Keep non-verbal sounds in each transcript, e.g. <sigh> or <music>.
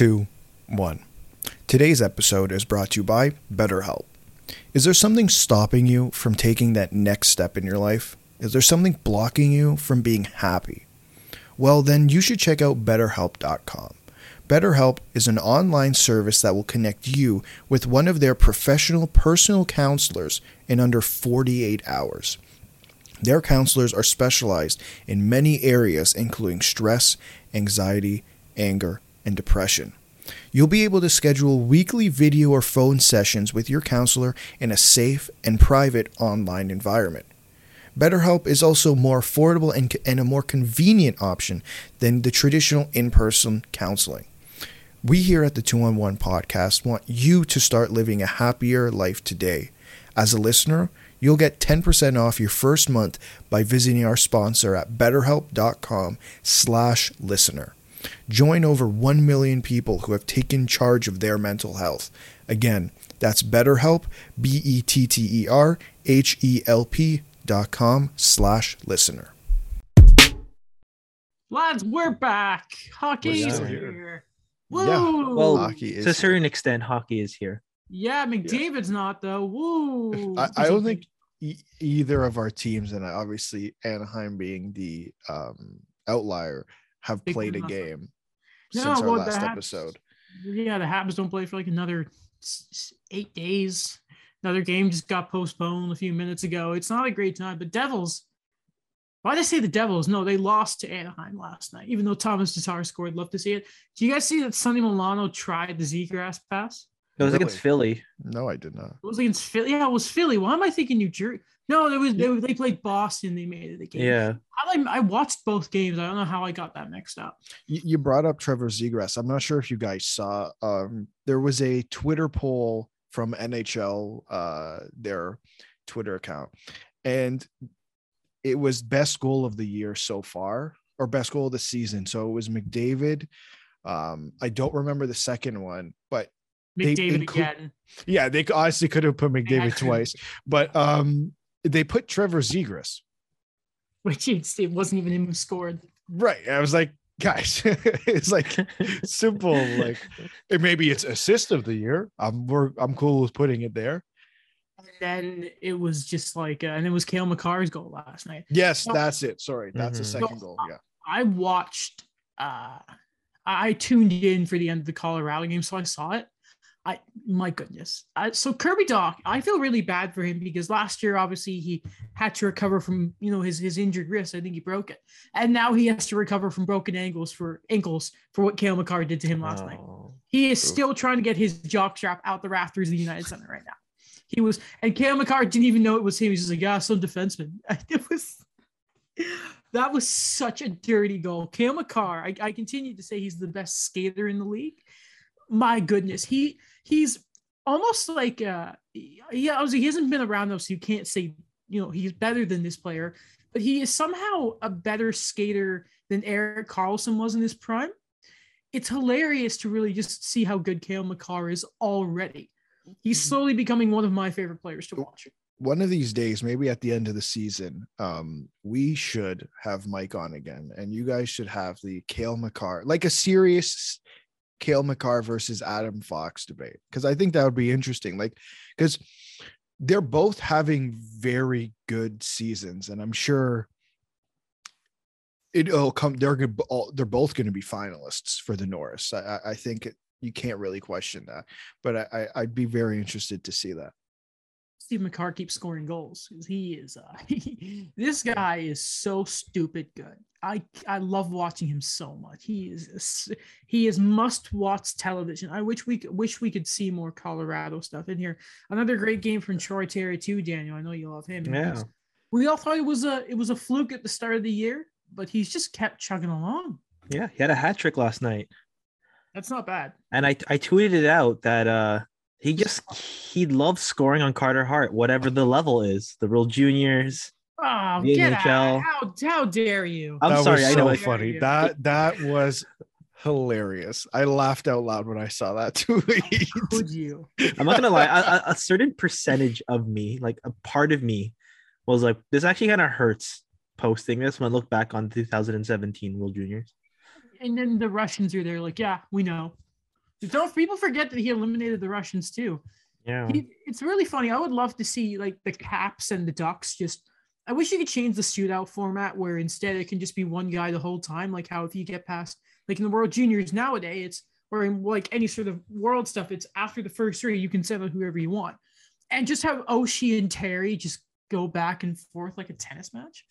Two, one. Today's episode is brought to you by BetterHelp. Is there something stopping you from taking that next step in your life? Is there something blocking you from being happy? Well, then you should check out BetterHelp.com. BetterHelp is an online service that will connect you with one of their professional personal counselors in under 48 hours. Their counselors are specialized in many areas, including stress, anxiety, anger, and depression. You'll be able to schedule weekly video or phone sessions with your counselor in a safe and private online environment. BetterHelp is also more affordable and, and a more convenient option than the traditional in person counseling. We here at the 2 on 1 podcast want you to start living a happier life today. As a listener, you'll get 10% off your first month by visiting our sponsor at betterhelp.com slash listener. Join over 1 million people who have taken charge of their mental health. Again, that's BetterHelp, B-E-T-T-E-R-H-E-L-P dot com slash listener. Lads, we're back. Hockey's We're here. here. Woo! Yeah. Well, Hockey is to a certain extent, hockey is here. Yeah, McDavid's not though. Woo! I, I don't think <laughs> e- either of our teams, and obviously Anaheim being the um, outlier, have played a win last night. game No, since our well, the last Habs- episode. Yeah, the Habs don't play for like another eight days. Another game just got postponed a few minutes ago. It's not a great time, but Devils. Why did I say the Devils? No, they lost to Anaheim last night, even though Thomas Tatar scored. Love to see it. Do you guys see that Sonny Milano tried the Zegras pass? It was Really? against Philly. No, I did not. It was against Philly. Yeah, it was Philly. Why am I thinking New Jersey? No, it was they, they played Boston. They made it a game. Yeah. I, like- I watched both games. I don't know how I got that mixed up. You, you brought up Trevor Zegras. I'm not sure if you guys saw. Um, there was a Twitter poll from NHL, uh, their Twitter account, and it was best goal of the year so far, or best goal of the season. So it was McDavid. Um, I don't remember the second one, but They McDavid inclu- again. yeah, they honestly could have put had McDavid twice, but um, they put Trevor Zegras. Which it's, it wasn't even him who scored. Right. I was like, guys, <laughs> it's like simple. Like it maybe it's assist of the year. I'm we're, I'm cool with putting it there. And then it was just like, uh, and it was Cale Makar's goal last night. Yes, No. that's it. Sorry, that's a Mhm. second No, goal. Yeah. I watched, uh, I tuned in for the end of the Colorado game, so I saw it. I, my goodness. I, so Kirby Dach, I feel really bad for him because last year, obviously, he had to recover from, you know, his, his injured wrist. I think he broke it. And now he has to recover from broken ankles for ankles for what Cale Makar did to him last night. Oh. He is Oof. still trying to get his jock strap out the rafters of the United Center right now. He was, and Cale Makar didn't even know it was him. He's just like, yeah, some defenseman. <laughs> It was, that was such a dirty goal. Cale Makar, I, I continue to say he's the best skater in the league. My goodness, he he's almost like, uh, yeah, obviously he hasn't been around though, so you can't say, you know, he's better than this player, but he is somehow a better skater than Erik Karlsson was in his prime it's hilarious to really just see how good Cale Makar is already. He's slowly becoming one of my favorite players to watch. One of these days, maybe at the end of the season, um, we should have Mike on again, and you guys should have the Cale Makar, like a serious Cale Makar versus Adam Fox debate, because I think that would be interesting. Like, because they're both having very good seasons, and I'm sure it'll come. They're all, they're both going to be finalists for the Norris. I, I- think it, you can't really question that, but I, I'd be very interested to see that. Steve Makar keeps scoring goals 'cause he is uh, <laughs> this guy is so stupid good. I I love watching him so much. He is he is must watch television. I wish we could, wish we could see more Colorado stuff in here. Another great game from Troy Terry too, Daniel. I know you love him. Yeah. We all thought it was a it was a fluke at the start of the year, but he's just kept chugging along. Yeah. He had a hat trick last night. That's not bad. And I, I tweeted it out that uh he just he loves scoring on Carter Hart, whatever the level is. The World Juniors. Oh, The get NHL. out! How how dare you? I'm that sorry, was I know so funny. That that was hilarious. I laughed out loud when I saw that <laughs> tweet. Could you? I'm not gonna lie, a, a- a certain percentage of me, like a part of me, was like, this actually kind of hurts posting this when I look back on 2017 World Juniors. and then the Russians are there, like, yeah, we know. Don't people forget that he eliminated the Russians too? Yeah. He, it's really funny. I would love to see like the Caps and the Ducks just. I wish you could change the shootout format where instead it can just be one guy the whole time. Like how if you get past like in the World Juniors nowadays, it's or in like any sort of world stuff, it's after the first three you can send out whoever you want, and just have Oshie and Terry just go back and forth like a tennis match.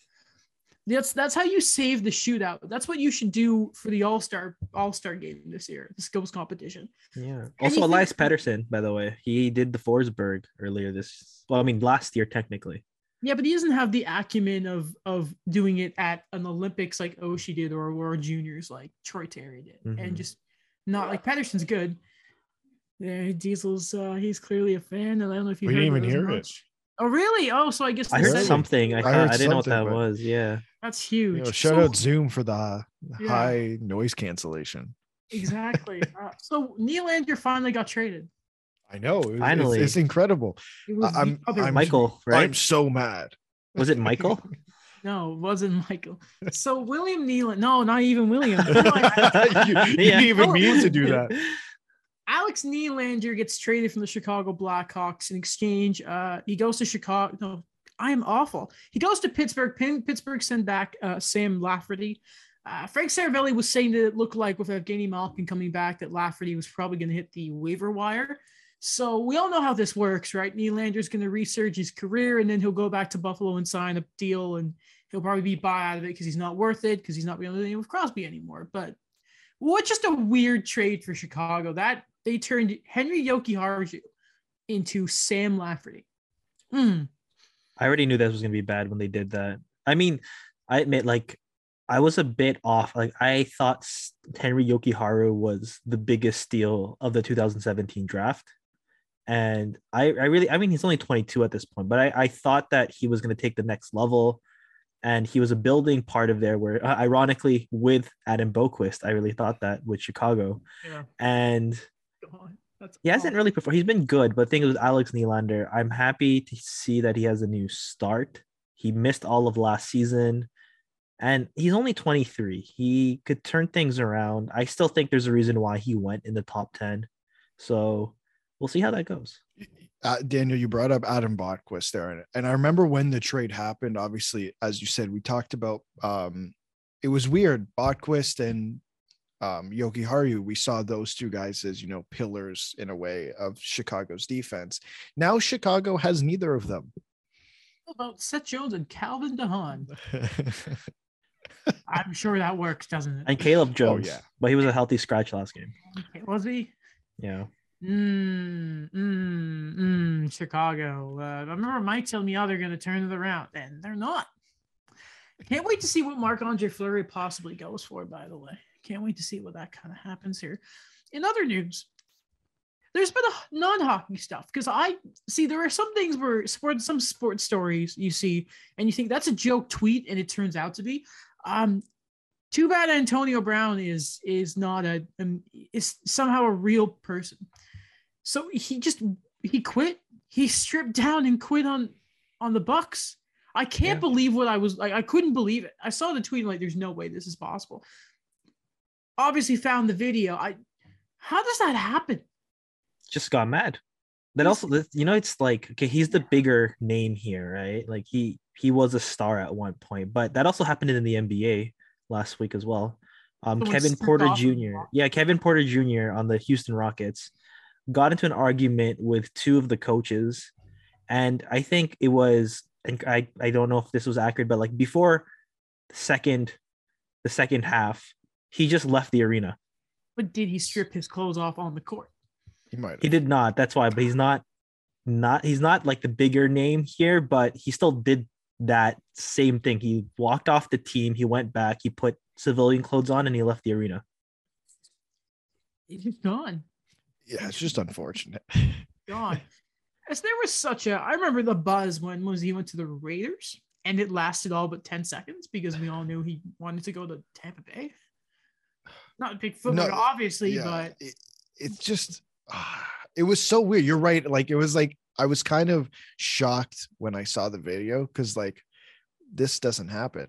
That's that's how you save the shootout. That's what you should do for the All Star All Star game this year, the skills competition. Yeah. Also, you think- Elias Pettersson, by the way, he did the Forsberg earlier this. Well, I mean, last year technically. Yeah, but he doesn't have the acumen of of doing it at an Olympics like Oshie did or World Juniors like Troy Terry did, Mhm. and just not like Patterson's good. Yeah, Diesel's uh, he's clearly a fan, and I don't know if you We heard didn't even as hear it. much. Oh, really? Oh, so I guess I heard said- something. I, I heard I didn't know what that was. Yeah. That's huge. You know, shout So- out Zoom for the Yeah. high noise cancellation. exactly. <laughs> Uh, so Nylander finally got traded. I know. it- it's- Finally. it's, incredible. It was I'm- I'm- Michael, right? I'm so mad. Was it Michael? <laughs> no, it wasn't Michael. So William Nylander. No, not even William. <laughs> you, you Yeah. didn't even mean to do that. Alex Nylander gets traded from the Chicago Blackhawks in exchange. Uh, he goes to Chicago. No, I am awful. He goes to Pittsburgh. Pittsburgh send back uh, Sam Lafferty. Uh, Frank Seravalli was saying that it looked like with Evgeny Malkin coming back that Lafferty was probably going to hit the waiver wire. So we all know how this works, right? Nylander's going to resurge his career and then he'll go back to Buffalo and sign a deal and he'll probably be buy out of it because he's not worth it because he's not it with Crosby anymore. But what just a weird trade for Chicago. That they turned Henri Jokiharju into Sam Lafferty. Hmm. I already knew that was going to be bad when they did that. I mean, I admit, like, I was a bit off. Like, I thought Henri Jokiharju was the biggest steal of the 2017 draft. And I, I really, I mean, he's only 22 at this point, but I, I thought that he was going to take the next level. And he was a building part of there where, uh, ironically, with Adam Boqvist, I really thought that with Chicago. Yeah. And God, that's he hasn't really performed. He's been good, but the thing is with Alex Nylander, I'm happy to see that he has a new start. He missed all of last season, and he's only 23. He could turn things around. I still think there's a reason why he went in the top 10. So we'll see how that goes. uh, Daniel, you brought up Adam Boqvist there, and, and I remember when the trade happened. Obviously, as you said, we talked about. Um, it was weird, Boqvist and um, Jokiharju. We saw those two guys as you know pillars in a way of Chicago's defense. Now Chicago has neither of them. How about Seth Jones and Calvin de Haan. <laughs> I'm sure that works, doesn't it? And Caleb Jones, yeah. but he was a healthy scratch last game. Was he? Yeah. Mm, mm, mm, Chicago. Uh, I remember Mike telling me, oh, they're going to turn it around, and they're not. Can't wait to see what Marc Andre Fleury possibly goes for, by the way. Can't wait to see what that kind of happens here. In other news, there's been a non-hockey stuff because I see there are some things where sport, some sports stories you see, and you think that's a joke tweet, and it turns out to be. Um, too bad Antonio Brown is is not a um, is somehow a real person. So he just he quit. He stripped down and quit on on the Bucks. I can't Yeah. believe what I was like. I couldn't believe it. I saw the tweet like, "There's no way this is possible." Obviously, found the video. I how does that happen? just got mad. That also, you know, it's like okay, he's the bigger name here, right? Like he he was a star at one point, but that also happened in the NBA last week as well. Um, Someone Kevin Porter Jr. Yeah, Kevin Porter Jr. on the Houston Rockets got into an argument with two of the coaches, and I think it was, and I I don't know if this was accurate, but like before the second the second half, he just left the arena. But did he strip his clothes off on the court? He might. He did not. That's why, but he's not not he's not like the bigger name here, but he still did that same thing. He walked off the team, he went back, he put civilian clothes on and he left the arena. He's gone. Yeah, it's just unfortunate. gone. <laughs> As there was such a, I remember the buzz when was he went to the Raiders, and it lasted all but ten seconds because we all knew he wanted to go to Tampa Bay. Not a big football, No, obviously, yeah, but it, it's just ah, it was so weird. You're right. Like it was like I was kind of shocked when I saw the video because like this doesn't happen.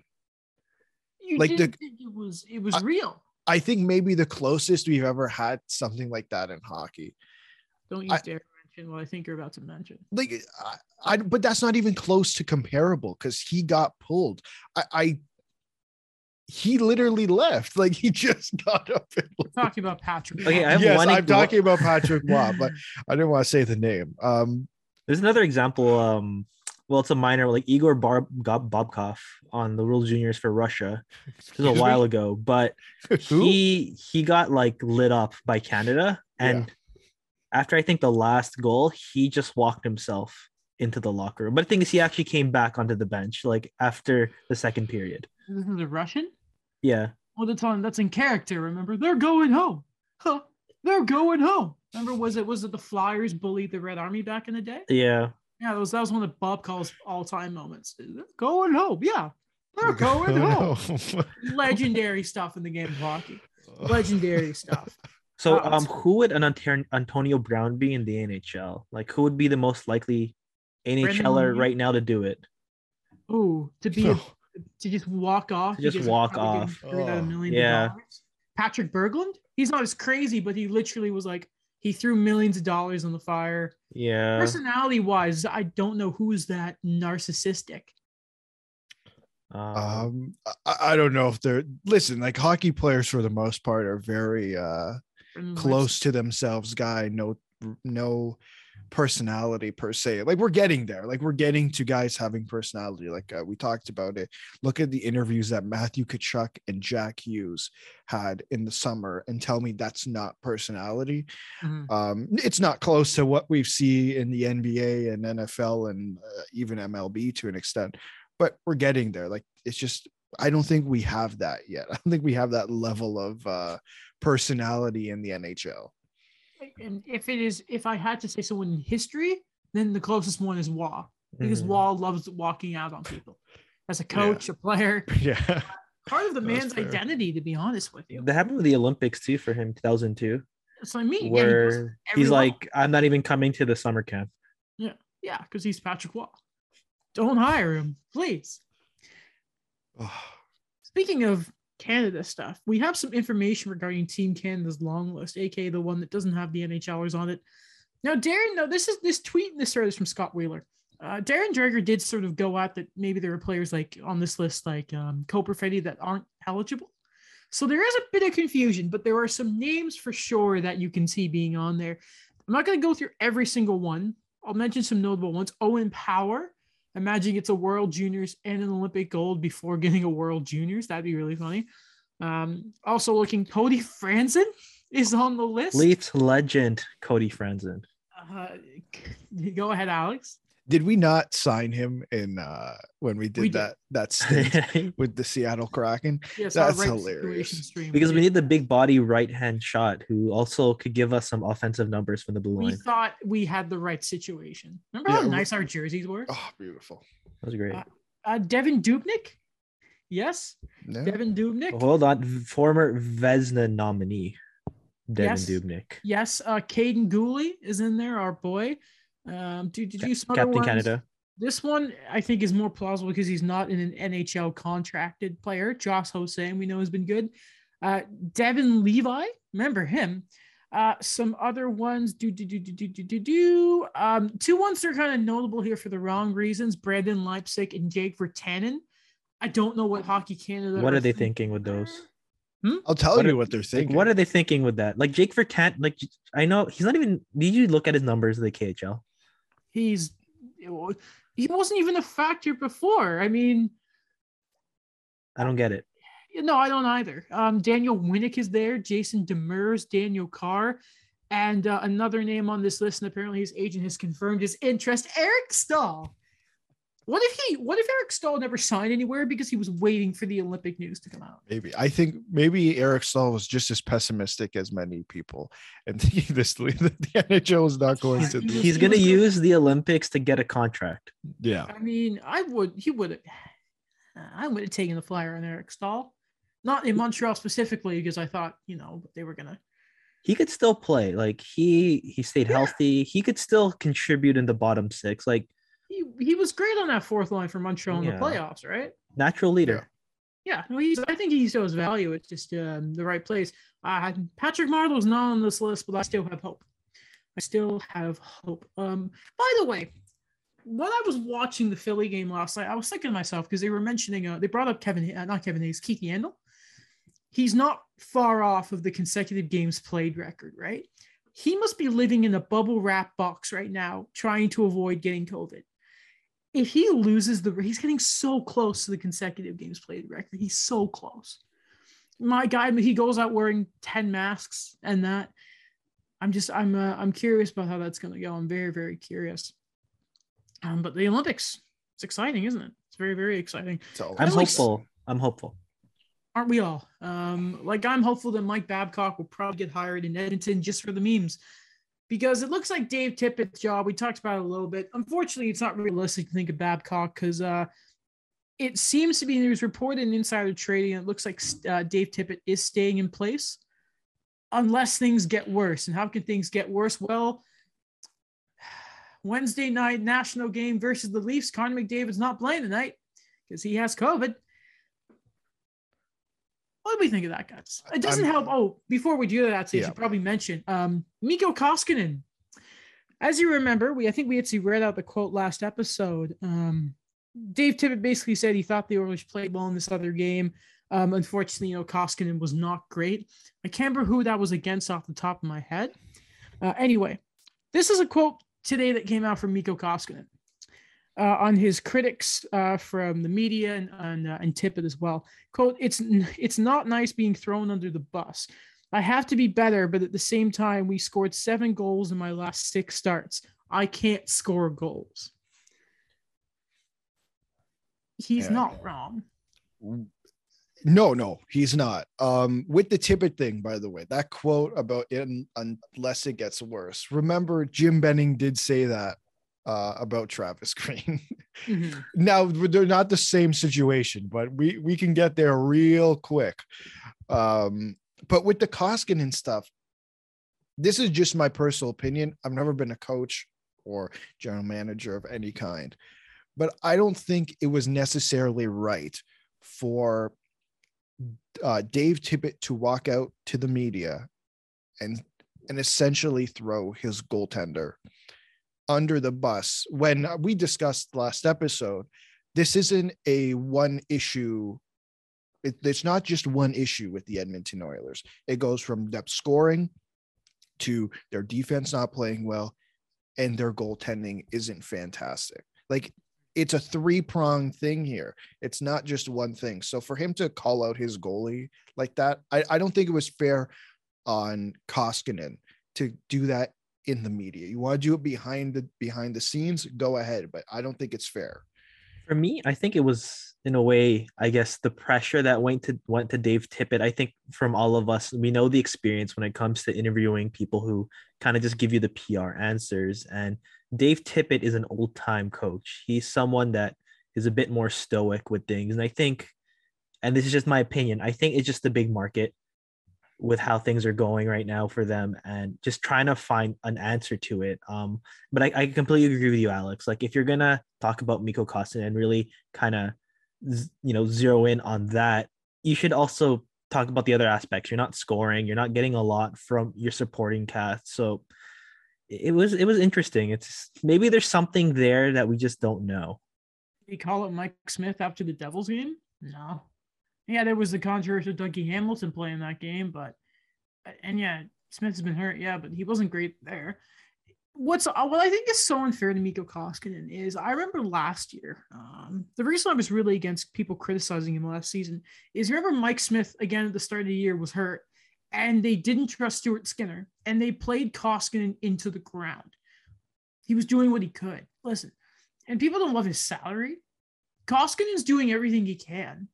you like the- it was it was I- real. I think maybe the closest we've ever had something like that in hockey. Don't you I- dare mention what I think you're about to mention. Like I, I but that's not even close to comparable because he got pulled. I, I he literally left. Like he <laughs> just got up and We're talking about Patrick. Okay, I have yes, one I'm ex- talking about Patrick Roy, but I didn't want to say the name. Um, There's another example. Um, well, it's a minor, like Igor Bar- Gob- Bobkov on the World Juniors for Russia. This was a while ago, but <laughs> he he got like lit up by Canada, and after I think the last goal, he just walked himself into the locker room. But the thing is, he actually came back onto the bench like after the second period. This is a Russian. Yeah, All the time. That's in character. Remember, they're going home. Huh? They're going home. Remember, was it was it the Flyers bullied the Red Army back in the day? yeah. Yeah, that was that was one of Bob Cole's all time moments. They're going home. Yeah, they're going home. <laughs> Legendary stuff in the game of hockey. Legendary stuff. So, Wow, um, who would an Antonio Brown be in the NHL? Like, who would be the most likely NHLer Lee? right now to do it? Ooh, to be a, to just walk off. To just walk off. screwed out of Oh, millions yeah. dollars. Patrick Berglund. He's not as crazy, but he literally was like he threw millions of dollars on the fire. Yeah, Personality wise, I don't know who is that narcissistic. um, um, I, I don't know if they're listen. Like hockey players, for the most part, are very uh close to themselves guy no no personality per se like we're getting there like we're getting to guys having personality like uh, we talked about it. Look at the interviews that matthew Tkachuk and jack hughes had in the summer and tell me that's not personality. Mhm. um it's not close to what we see in the nba and nfl and uh, even mlb to an extent but we're getting there like it's just i don't think we have that yet. <laughs> I don't think we have that level of uh personality in the nhl And if it is, if I had to say someone in history, then the closest one is Wall because mhm. Wall loves walking out on people as a coach, a player, <laughs> yeah part of the man's fair. identity. To be honest with you, that happened with the Olympics too for him, 2002, that's what I mean. Yeah, he where he's like, "I'm not even coming to the summer camp." Yeah. Yeah, because he's Patrick Roy. Don't hire him, please. Speaking of Canada stuff, we have some information regarding Team Canada's long list, aka the one that doesn't have the NHLers on it. Now, Darren, no, this is this tweet and this story is from Scott Wheeler. Uh, Darren Dreger did sort of go out that maybe there are players like on this list, like um, Cole Perfetti, that aren't eligible. So there is a bit of confusion, but there are some names for sure that you can see being on there. I'm not going to go through every single one. I'll mention some notable ones. Owen Power, Imagine it's a World Juniors and an Olympic gold before getting a World Juniors. That'd be really funny. Um, also looking, Cody Franson is on the list. Leafs legend Cody Franson. Uh, <laughs> go ahead, Alex. Did we not sign him in uh when we did We did. that that <laughs> stint with the Seattle Kraken? Yes, That's our right hilarious. situation stream. because we need the big body right hand shot who also could give us some offensive numbers from the blue we line. thought we had the right situation. Remember Yeah, how we- nice our jerseys were? Oh, beautiful. That was great. Uh, Uh, Devin Dubnyk. Yes, No? Devin Dubnyk. Hold on, former Vezina nominee, Devin Yes. Dubnyk, Yes, uh, Caden Gooley is in there, our boy. Um, did, did you some Captain ones? Canada. This one I think is more plausible because he's not an NHL contracted player. Josh Ho-Sang, we know, has been good. Uh, Devon Levi, remember him. Uh, some other ones, do do do do do do do do. Um, two ones that are kind of notable here for the wrong reasons: Brandon Leipsic and Jake Virtanen. I don't know what Hockey Canada. What are they thinking with those? I'll tell What you are- what they're Like, thinking. what are they thinking with that? Like Jake Vertan, like I know he's not even. Did you look at his numbers in the KHL? He's he wasn't even a factor before. I mean, I don't get it. No, I don't either. Um, Daniel Winnik is there, Jason Demers, Daniel Carr, and uh, another name on this list, and apparently his agent has confirmed his interest, Eric Staal. What if he? What if Eric Staal never signed anywhere because he was waiting for the Olympic news to come out? Maybe I think maybe Eric Staal was just as pessimistic as many people, and <laughs> thinking this the NHL is not going to. He's- He's gonna use the Olympics to get a contract. Yeah, I mean, I would. He would have. I would have taken the flyer on Eric Staal, not in Montreal specifically because I thought you know they were gonna. He could still play. Like he he stayed Yeah. healthy. He could still contribute in the bottom six. Like He, he was great on that fourth line for Montreal in the playoffs, right? natural leader. Yeah, no, he's. I think he still has value. It's just um, the right place. Uh, Patrick Marleau's not on this list, but I still have hope. I still have hope. Um, by the way, when I was watching the Philly game last night, I was thinking to myself because they were mentioning, uh, they brought up Kevin, uh, not Kevin Hayes, Keith Yandle. He's not far off of the consecutive games played record, right? He must be living in a bubble wrap box right now, trying to avoid getting COVID. If he loses the, he's getting so close to the consecutive games played record. He's so close. My guy, he goes out wearing 10 masks and that. I'm just, I'm, uh, I'm curious about how that's going to go. I'm very, very curious. Um, but the Olympics, it's exciting, isn't it? It's very, very exciting. so I'm hopeful. I'm hopeful. Aren't we all? Um, like I'm hopeful that Mike Babcock will probably get hired in Edmonton just for the memes. Because it looks like Dave Tippett's job, we talked about it a little bit. Unfortunately, it's not realistic to think of Babcock because uh, it seems to be news reported in insider trading. It looks like uh, Dave Tippett is staying in place unless things get worse. And how can things get worse? Well, Wednesday night national game versus the Leafs. Connor McDavid's not playing tonight because he has COVID. What do we think of that, guys? It doesn't I'm, help. Oh, before we do that, yeah. you should probably mention um, Mikko Koskinen. As you remember, we I think we had to read out the quote last episode. Um, Dave Tippett basically said he thought the Oilers played well in this other game. Um, unfortunately, you know, Koskinen was not great. I can't remember who that was against off the top of my head. Uh, anyway, this is a quote today that came out from Mikko Koskinen uh, on his critics uh, from the media and and, uh, and Tippett as well. Quote: "It's it's not nice being thrown under the bus. I have to be better, but at the same time, we scored seven goals in my last six starts. I can't score goals." He's yeah. not wrong. No, no, he's not. Um, with the Tippett thing, by the way, that quote about in unless it gets worse. Remember, Jim Benning did say that uh, about Travis <laughs> Green. Mm-hmm. now they're not the same situation, but we we can get there real quick. Um, but with the Koskinen stuff, this is just my personal opinion. I've never been a coach or general manager of any kind, but I don't think it was necessarily right for uh, Dave Tippett to walk out to the media and and essentially throw his goaltender under the bus when we discussed last episode this isn't a one issue it, it's not just one issue with the edmonton oilers it goes from depth scoring to their defense not playing well and their goaltending isn't fantastic like it's a three pronged thing here. It's not just one thing. So for him to call out his goalie like that, I, I don't think it was fair on Koskinen to do that in the media. You want to do it behind the behind the scenes, go ahead, but I don't think it's fair. For me, I think it was in a way, I guess the pressure that went to went to Dave Tippett. I think from all of us, we know the experience when it comes to interviewing people who kind of just give you the PR answers and Dave Tippett is an old time coach. He's someone that is a bit more stoic with things. And I think, and this is just my opinion, I think it's just the big market with how things are going right now for them and just trying to find an answer to it. Um, but I, I completely agree with you, Alex. Like if you're gonna talk about Mikko Koskinen and really kind of you know zero in on that, you should also talk about the other aspects. You're not scoring, you're not getting a lot from your supporting cast. So it was it was interesting. It's maybe there's something there that we just don't know. He call it Mike Smith after the Devils game? No. Yeah, there was the controversy of Dougie Hamilton playing that game, but and yeah, Smith's been hurt, yeah, but he wasn't great there. What's uh, what I think is so unfair to Mikko Koskinen is I remember last year. Um, the reason I was really against people criticizing him last season is remember Mike Smith again at the start of the year was hurt and they didn't trust Stuart Skinner and they played Koskinen into the ground. He was doing what he could. Listen, and people don't love his salary. Koskinen's doing everything he can.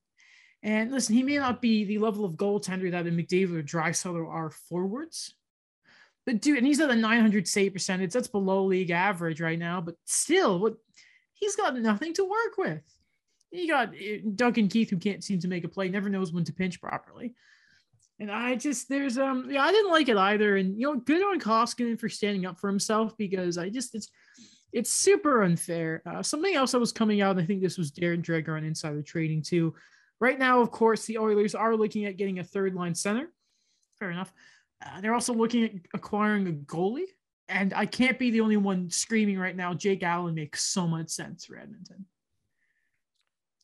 And listen, he may not be the level of goaltender that a McDavid or Draisaitl are forwards. But dude, and he's at a 900 save percentage. That's below league average right now. But still, what he's got nothing to work with. You got eh, Duncan Keith, who can't seem to make a play, never knows when to pinch properly. And I just there's um yeah I didn't like it either, and you know good on Koskinen for standing up for himself because I just it's it's super unfair. Uh, something else that was coming out, I think this was Darren Dreger on Insider Trading too. Right now, of course, the Oilers are looking at getting a third line center. Fair enough. Uh, they're also looking at acquiring a goalie. And I can't be the only one screaming right now. Jake Allen makes so much sense for Edmonton.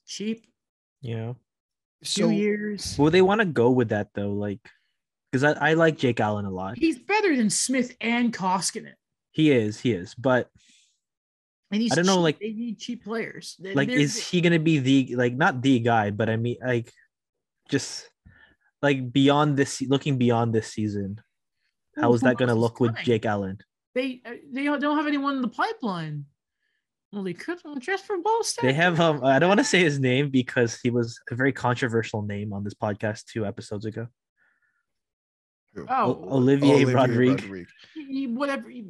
Cheap, Yeah. two So years. Will they want to go with that though? Like, because I, I like Jake Allen a lot. He's better than Smith and Koskinen. He is, he is. But And he's I don't know, like- they need cheap players. They- like, is he gonna be the like not the guy, but I mean like just like beyond this, looking beyond this season, how Who- is who that gonna look with? Jake Allen? They uh, they don't have anyone in the pipeline. Well, they could well, just for both. They have um I don't want to say his name because he was a very controversial name on this podcast two episodes ago. Who? Oh, O- Olivier, Rodrigue. Rodrigue. he- whatever. he-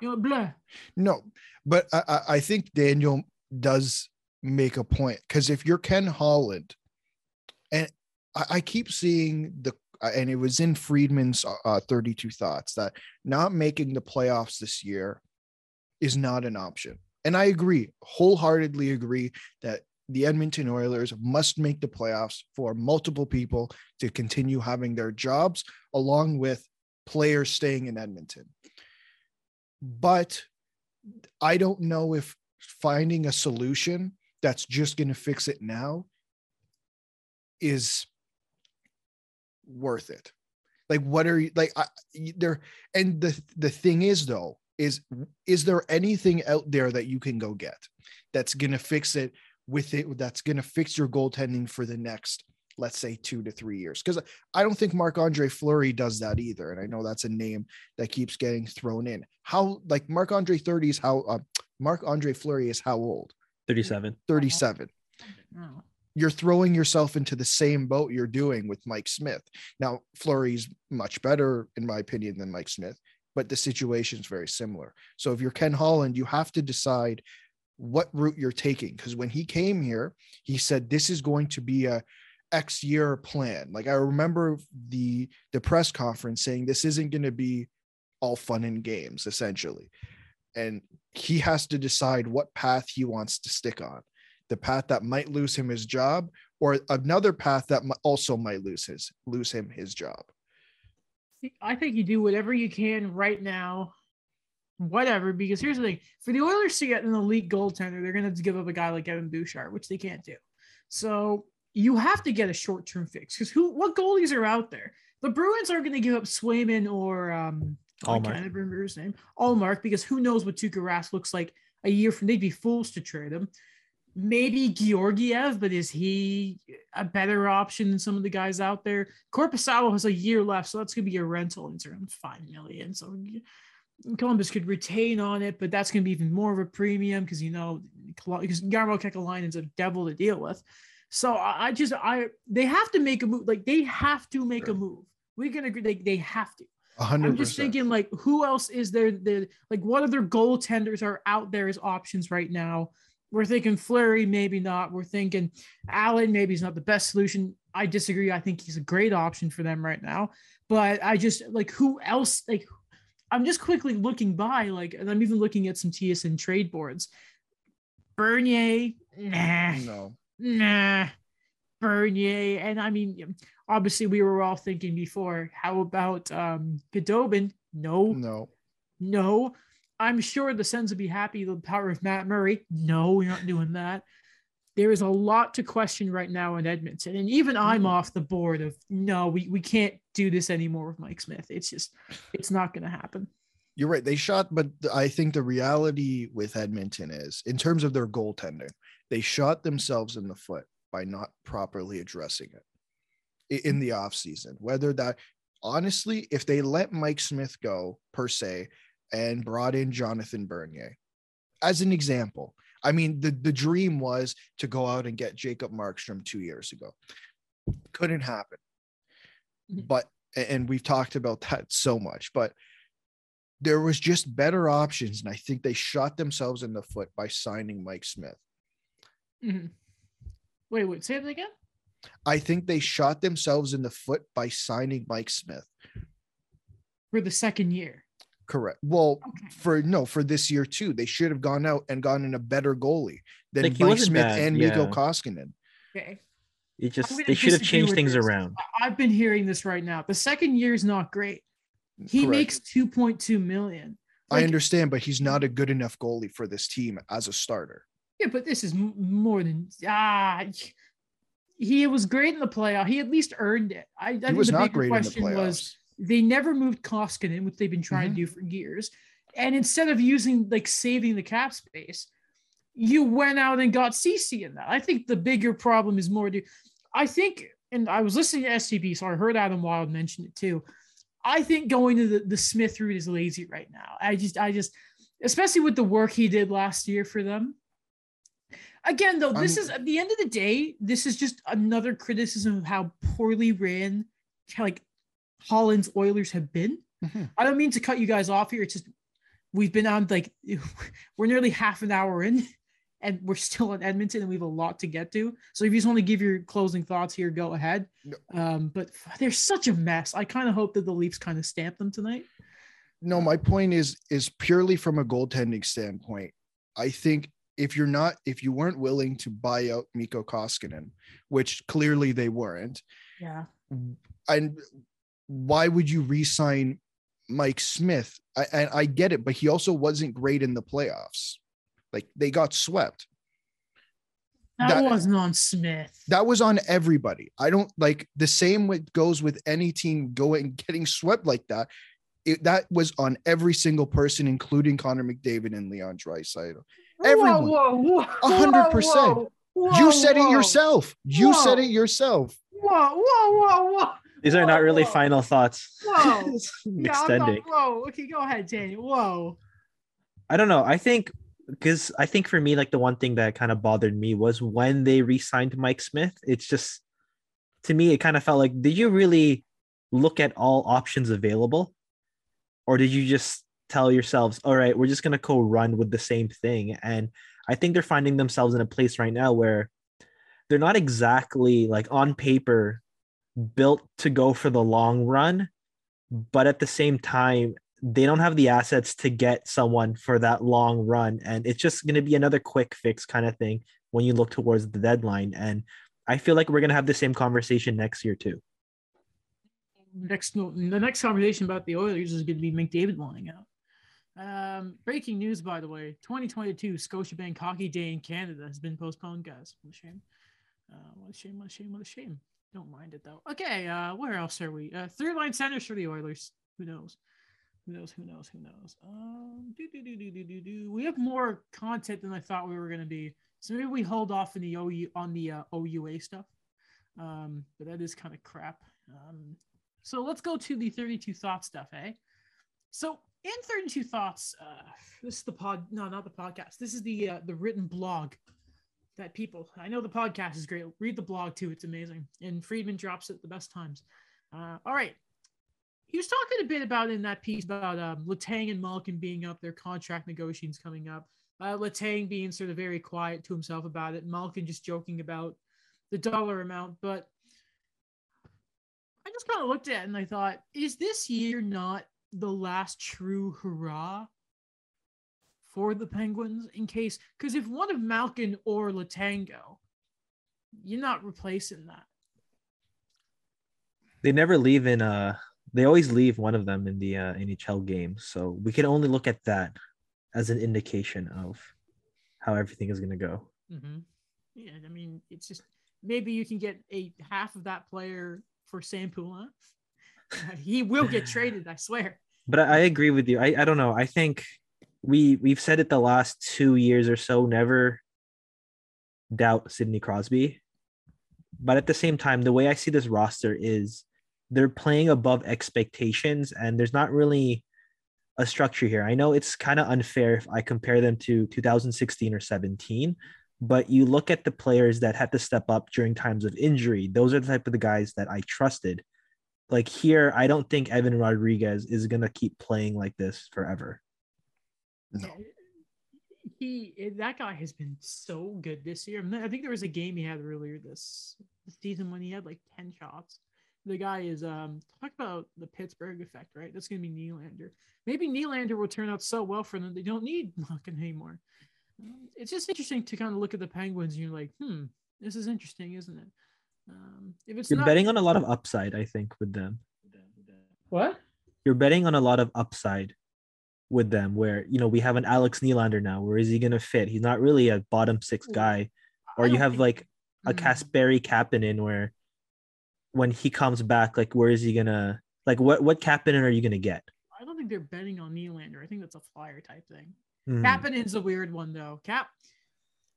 Blah. You know, blah. No, but I, I- think Daniel does make a point because if you're Ken Holland, and I, I keep seeing the, uh, and it was in Friedman's uh, 32 Thoughts that not making the playoffs this year is not an option. And I agree, wholeheartedly agree that the Edmonton Oilers must make the playoffs for multiple people to continue having their jobs, along with players staying in Edmonton. But I don't know if finding a solution that's just going to fix it now is worth it. Like, what are you like? I, there and the the thing is though is is there anything out there that you can go get that's going to fix it with it that's going to fix your goaltending for the next let's say two to three years because i don't think marc andre fleury does that either and i know that's a name that keeps getting thrown in how like marc andre 30 is how uh, marc andre fleury is how old 37. 37 No. you're throwing yourself into the same boat you're doing with Mike Smith. Now, Fleury's much better, in my opinion, than Mike Smith, but the situation's very similar. So if you're Ken Holland, you have to decide what route you're taking. Because when he came here, he said this is going to be a X year plan. Like I remember the the press conference saying this isn't going to be all fun and games, essentially. And he has to decide what path he wants to stick on the path that might lose him his job or another path that also might lose his lose him his job I think you do whatever you can right now, whatever. Because here's the thing: for the Oilers to get an elite goaltender, they're going to have to give up a guy like Evan Bouchard, which they can't do. So you have to get a short-term fix. Because who, what goalies are out there? The Bruins aren't going to give up Swayman or um, I Ullmark. can't remember his name, Ullmark, because who knows what Tuukka Rask looks like a year from? They'd be fools to trade him. Maybe Georgiev, but is he a better option than some of the guys out there? Korpisalo has a year left, so that's gonna be a rental. It's around five million. So Columbus could retain on it, but that's gonna be even more of a premium because you know because Jarmo Kekalainen's a devil to deal with. So I, I just I they have to make a move. Like they have to make Sure. a move. We can agree they, they have to. A hundred I'm just thinking like who else is there the like what other goaltenders are out there as options right now? We're thinking Fleury, maybe not. We're thinking Allen, maybe he's not the best solution. I disagree. I think he's a great option for them right now. But I just like who else like I'm just quickly looking by, like, and I'm even looking at some TSN trade boards. Bernier, nah, no nah, Bernier. And I mean, obviously, we were all thinking before, how about um Godobin? No, no no. I'm sure the Sens would be happy with the power of Matt Murray. No, we're not doing that. There is a lot to question right now in Edmonton. And even I'm Mm. off the board of no, we, we can't do this anymore with Mike Smith. It's just, it's not going to happen. you're right they shot but i think the reality with edmonton is in terms of their goaltending they shot themselves in the foot by not properly addressing it in the offseason whether that honestly if they let mike smith go per se and brought in jonathan bernier as an example i mean the, the dream was to go out and get jacob markstrom two years ago. Couldn't happen. Mhm. but and we've talked about that so much but there was just better options and i think they shot themselves in the foot by signing mike smith Mhm. Wait, wait, say that again? i think they shot themselves in the foot by signing mike smith For the second year. correct well Okay. for no for this year too they should have gone out and gotten a better goalie than Like, mike smith bad, and Mikko yeah. koskinen Okay. It just they should have changed things this. around. I- I've been hearing this right now. The second year is not great. He Correct. makes 2.2 million. I understand, but he's not a good enough goalie for this team as a starter. Yeah, but this is m- more than ah. He was great in the playoff. He at least earned it. I, I He think was the not bigger great in the question playoffs. Mm-hmm. was they never moved Koskinen, which they've been trying to do for years. And instead of using like saving the cap space, you went out and got CC in that. I think the bigger problem is more to I think, and I was listening to SCB, so I heard Adam Wild mention it too. I think going to the, the Smith route is lazy right now. I just, I just, especially with the work he did last year for them. Again, though, this I'm- is at the end of the day, this is just another criticism of how poorly ran like Holland's Oilers have been. Mhm. I don't mean to cut you guys off here. It's just we've been on like <laughs> we're nearly half an hour in <laughs> and we're still in Edmonton and we have a lot to get to. So if you just want to give your closing thoughts here, go ahead. No. Um, but they're such a mess. I kind of hope that the Leafs kind of stamp them tonight. No, my point is is purely from a goaltending standpoint. I think if you're not if you weren't willing to buy out Mikko Koskinen, which clearly they weren't, Yeah. and why would you re-sign Mike Smith? I, and I get it, but he also wasn't great in the playoffs. Like they got swept. That, That- wasn't on Smith. That was on everybody. I don't like the same with goes with any team going <laughs> getting swept like that. It, that was on every single person, including Connor McDavid and Leon Draisaitl. Everyone. Whoa, whoa, whoa, A hundred percent. whoa, whoa, You said it yourself. You said it yourself. Whoa, whoa, whoa, whoa. These are not really whoa. final thoughts. Whoa. <laughs> It's Yeah, extending. not, whoa. Okay, go ahead, Danny. Whoa. I don't know. I think because I think for me, like the one thing that kind of bothered me was when they re-signed Mike Smith. It's just to me, it kind of felt like, did you really look at all options available, or did you just tell yourselves, all right, we're just gonna go run with the same thing? And I think they're finding themselves in a place right now where they're not exactly like on paper built to go for the long run, but at the same time, they don't have the assets to get someone for that long run. And it's just going to be another quick fix kind of thing when you look towards the deadline. And I feel like we're going to have the same conversation next year, too. Next, the next conversation about the Oilers is going to be McDavid wanting out. Um, breaking news, by the way, 2022 Scotiabank Hockey Day in Canada has been postponed, guys. What a shame. Uh, what a shame, what a shame, what a shame. Don't mind it though. Okay, uh, where else are we? Uh, third line centers for the Oilers. Who knows? Who knows? Who knows? Who knows? Um, do, do, do, do, do, do, do. We have more content than I thought we were going to be. So maybe we hold off in the OU on the uh, OUA stuff. Um, but that is kind of crap. Um, so let's go to the 32 thought stuff, eh? So in 32 thoughts, uh, this is the pod. No, not the podcast. This is the uh, the written blog that people. I know the podcast is great. Read the blog too. It's amazing. And Friedman drops it the best times. Uh, all right. He was talking a bit about in that piece about um, Letang and Malkin being up, their contract negotiations coming up. Uh, Letang being sort of very quiet to himself about it. Malkin just joking about the dollar amount. But I just kind of looked at it and I thought, is this year not the last true hurrah for the Penguins in case? Because if one of Malkin or Latango, you're not replacing that. They never leave in uh they always leave one of them in the uh, NHL game. So we can only look at that as an indication of how everything is going to go. Mm-hmm. Yeah, I mean, it's just maybe you can get a half of that player for Sam Poulin. <laughs> he will get traded, I swear. But I, agree with you. I, I don't know. I think we we've said it the last two years or so. Never doubt Sidney Crosby. But at the same time, the way I see this roster is they're playing above expectations, and there's not really a structure here. I know it's kind of unfair if I compare them to 2016 or 17, but you look at the players that had to step up during times of injury. Those are the type of the guys that I trusted. Like here, I don't think Evan Rodrigues is gonna keep playing like this forever. No. He that guy has been so good this year. I think there was a game he had earlier this, this season when he had like 10 shots. The guy is um talk about the Pittsburgh effect, right? That's gonna be Nylander. Maybe Nylander will turn out so well for them they don't need <laughs> Malkin anymore. Um, It's just interesting to kind of look at the Penguins and you're like, hmm, this is interesting, isn't it? Um, if it's You're not betting on a lot of upside, I think, with them. what? You're betting on a lot of upside with them where, you know, we have an Alex Nylander now. Where is he going to fit? He's not really a bottom six guy. Or you have like a Mm. Kasperi Kapanen where when he comes back, like, where is he going to, like, what, what Kapanen are you going to get? I don't think they're betting on Nylander. I think that's a flyer type thing. Hmm. Kapanen's a weird one though. Cap.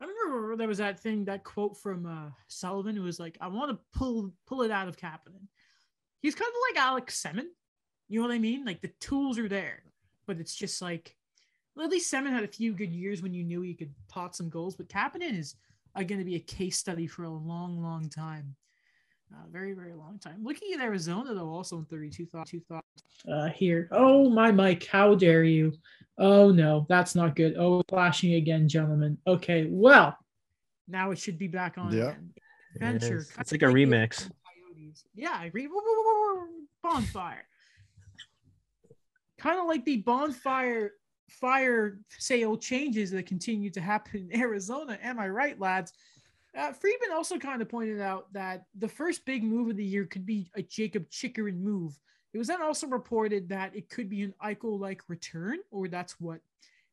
I remember there was that thing, that quote from uh, Sullivan, who was like, "I want to pull pull it out of Kapanen." He's kind of like Alex Semin. You know what I mean? Like the tools are there, but it's just like, well, at least Semin had a few good years when you knew he could pot some goals. But Kapanen is uh, going to be a case study for a long, long time. Uh, very, very long time. Looking at Arizona though, also in 32 thoughts. Two thoughts uh, here. Oh my Mike, how dare you? Oh no, that's not good. Oh, flashing again, gentlemen. Okay, well, now it should be back on Yeah. Adventure. Yes, kind it's like a remix. Coyotes. Yeah, I agree. Bonfire. Kind of like the bonfire fire sale changes that continue to happen in Arizona. Am I right, lads? Uh, Friedman also kind of pointed out that the first big move of the year could be a Jakob Chychrun move. It was then also reported that it could be an Eichel like return, or that's what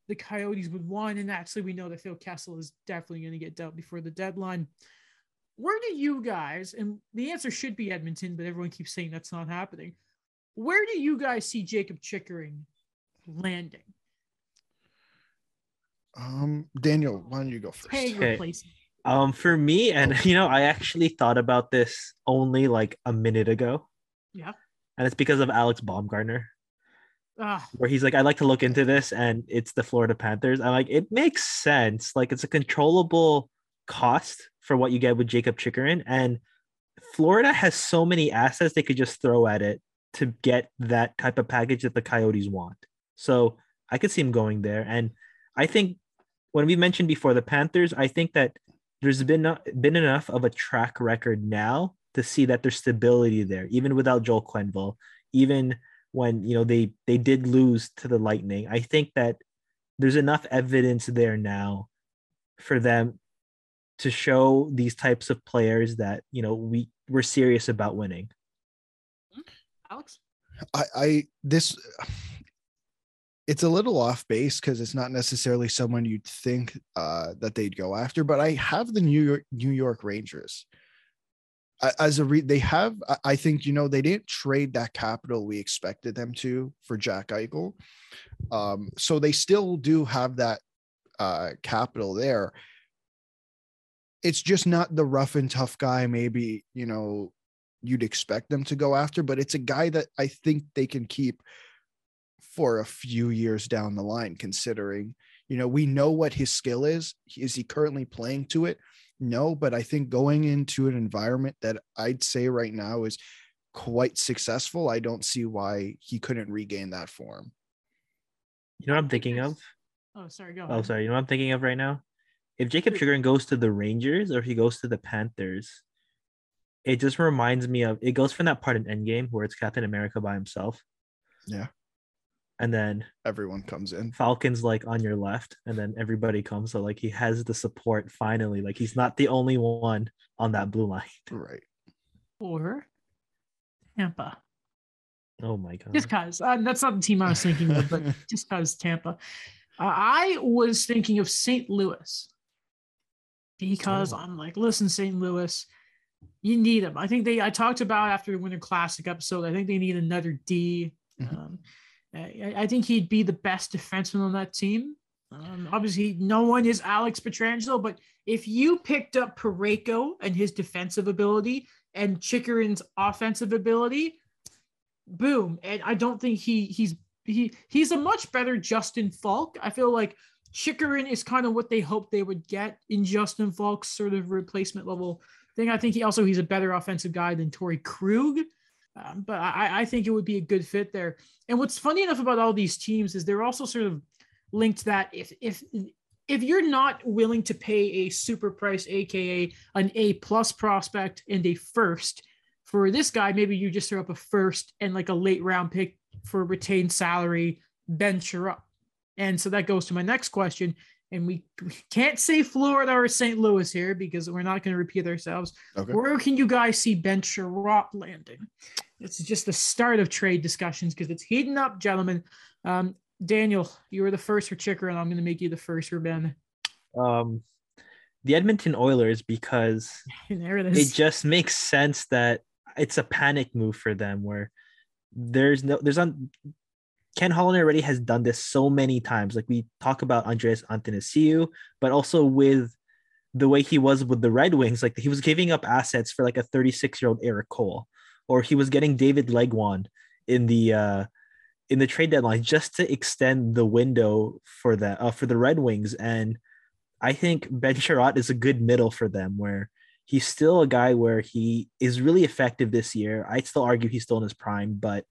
the Coyotes would want. And actually, we know that Phil Kessel is definitely going to get dealt before the deadline. Where do you guys, and the answer should be Edmonton, but everyone keeps saying that's not happening. Where do you guys see Jakob Chychrun landing? Um, Daniel, why don't you go first? Paying Okay. replacement. Um, for me, and <laughs> you know, I actually thought about this only like a minute ago. Yeah. And it's because of Alex Baumgartner, Ah, where he's like, I like to look into this, and it's the Florida Panthers. I'm like, it makes sense. Like, it's a controllable cost for what you get with Jakob Chychrun, and Florida has so many assets they could just throw at it to get that type of package that the Coyotes want. So I could see him going there, and I think when we mentioned before the Panthers, I think that there's been not, been enough of a track record now to see that there's stability there, even without Joel Quenneville, even when you know they they did lose to the Lightning. I think that there's enough evidence there now for them to show these types of players that you know we we're serious about winning. Hmm? Alex? I, I this it's a little off base because it's not necessarily someone you'd think uh, that they'd go after, but I have the New York New York Rangers. As a re- they have, I- think you know they didn't trade that capital we expected them to for Jack Eichel, um, so they still do have that uh, capital there. It's just not the rough and tough guy. Maybe you know you'd expect them to go after, but it's a guy that I think they can keep for a few years down the line, considering, you know, we know what his skill is. Is he currently playing to it? No, but I think going into an environment that I'd say right now is quite successful, I don't see why he couldn't regain that form. You know what I'm thinking of? Oh, sorry. Go Oh, sorry. You know what I'm thinking of right now? If Jakob Chychrun goes to the Rangers or if he goes to the Panthers, it just reminds me of it goes from that part in Endgame where it's Captain America by himself. Yeah. And then Everyone comes in. Falcon's like on your left, and then everybody comes. So like he has the support finally. Like he's not the only one on that blue line. Right. Or Tampa. Oh my god. Just because. Uh, that's not the team I was thinking of, but <laughs> just because Tampa. Uh, I was thinking of St. Louis because Oh. I'm like, listen, St. Louis, you need them. I think they, I talked about after the Winter Classic episode, I think they need another D. Mhm. Um, I, think he'd be the best defenseman on that team. Um, obviously, no one is Alex Pietrangelo, but if you picked up Parayko and his defensive ability and Chychrun's offensive ability, boom. And I don't think he he's he he's a much better Justin Faulk. I feel like Chychrun is kind of what they hoped they would get in Justin Faulk's sort of replacement level thing. I think he also he's a better offensive guy than Torey Krug. Um, but I, I think it would be a good fit there. And what's funny enough about all these teams is they're also sort of linked that if if if you're not willing to pay a super price, aka an A plus prospect and a first for this guy, maybe you just throw up a first and like a late round pick for retained salary, bench her up. And so that goes to my next question. and we, we can't say Florida or St. Louis here because we're not going to repeat ourselves. Okay. Where can you guys see Ben Chiarot landing? It's just the start of trade discussions because it's heating up, gentlemen. Um, Daniel, you were the first for Chicker, and I'm going to make you the first for Ben. Um, the Edmonton Oilers because <laughs> there it it is. just makes sense that it's a panic move for them where there's no there's on Ken Holland already has done this so many times. Like we talk about Andreas Athanasiou, but also with the way he was with the Red Wings, like he was giving up assets for like a 36 year old Erik Cole, or he was getting David Legwand in the uh in the trade deadline just to extend the window for that uh, for the Red Wings. And I think Ben Chiarot is a good middle for them where he's still a guy where he is really effective this year. I'd still argue he's still in his prime, but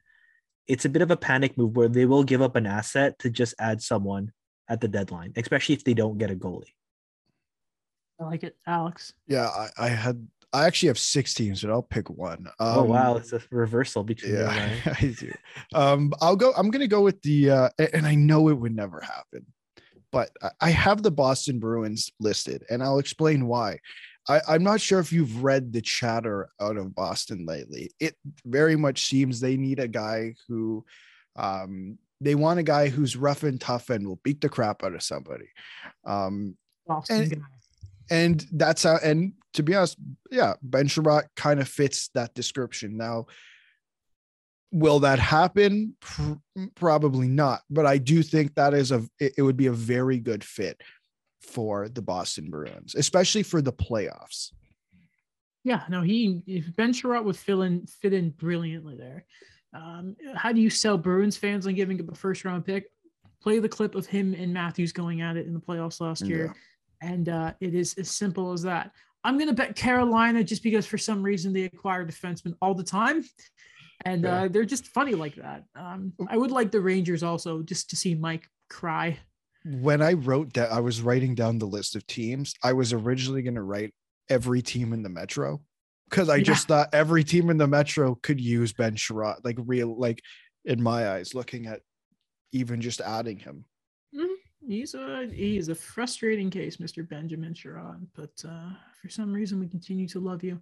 it's a bit of a panic move where they will give up an asset to just add someone at the deadline, especially if they don't get a goalie. I like it, Alex. Yeah, I, I had I actually have six teams, but I'll pick one. Um, oh wow, it's a reversal between you and Yeah, I. <laughs> I do. Um, I'll go. I'm gonna go with the, uh, and I know it would never happen, but I- I have the Boston Bruins listed, and I'll explain why. I, I'm not sure if you've read the chatter out of Boston lately. It very much seems they need a guy who, um, they want a guy who's rough and tough and will beat the crap out of somebody. Um, Boston And- guy. And that's how and to be honest yeah ben Chiarot kind of fits that description. Now will that happen? Pr- probably not but i do think that is a it, would be a very good fit for the boston bruins especially for the playoffs. Yeah, no, he if Ben Chiarot would fill in fit in brilliantly there. Um, how do you sell Bruins fans on giving up a first round pick? Play the clip of him and Matthews going at it in the playoffs last year, and uh, it is as simple as that. I'm gonna bet Carolina just because for some reason they acquire defensemen all the time, and Yeah. uh, they're just funny like that. Um, I would like the Rangers also just to see Mike cry. when i wrote that i was writing down the list of teams i was originally going to write every team in the metro because i Yeah. just thought every team in the metro could use ben Chiarot, like real like in my eyes looking at even just adding him He's a he is a frustrating case, Mr. Benjamin Chiarot, but uh, for some reason we continue to love you.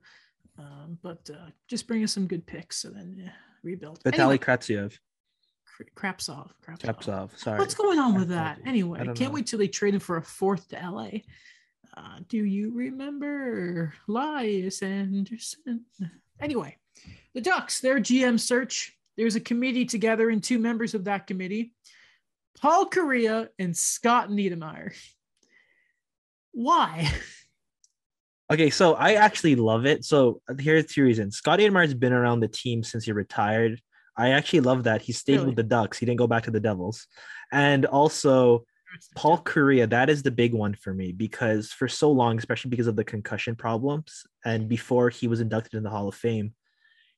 Um, but uh, just bring us some good picks and then yeah, rebuild. Vitaly Anyway, Kravtsov. Cra- Krapsov. Krapsov. Kravtsov. Sorry. What's going on with that? Anyway, I can't know. wait till they trade him for a fourth to LA. Uh, do you remember Elias Anderson? Anyway, the Ducks, their GM search. There's a committee together, and two members of that committee, Paul Kariya and Scott Niedermayer. Why? Okay, so I actually love it. So here's two reasons. Scott Niedermayer's been around the team since he retired. I actually love that. He stayed Really? with the Ducks. He didn't go back to the Devils. And also Paul Kariya, that is the big one for me because for so long, especially because of the concussion problems, and before he was inducted in the Hall of Fame,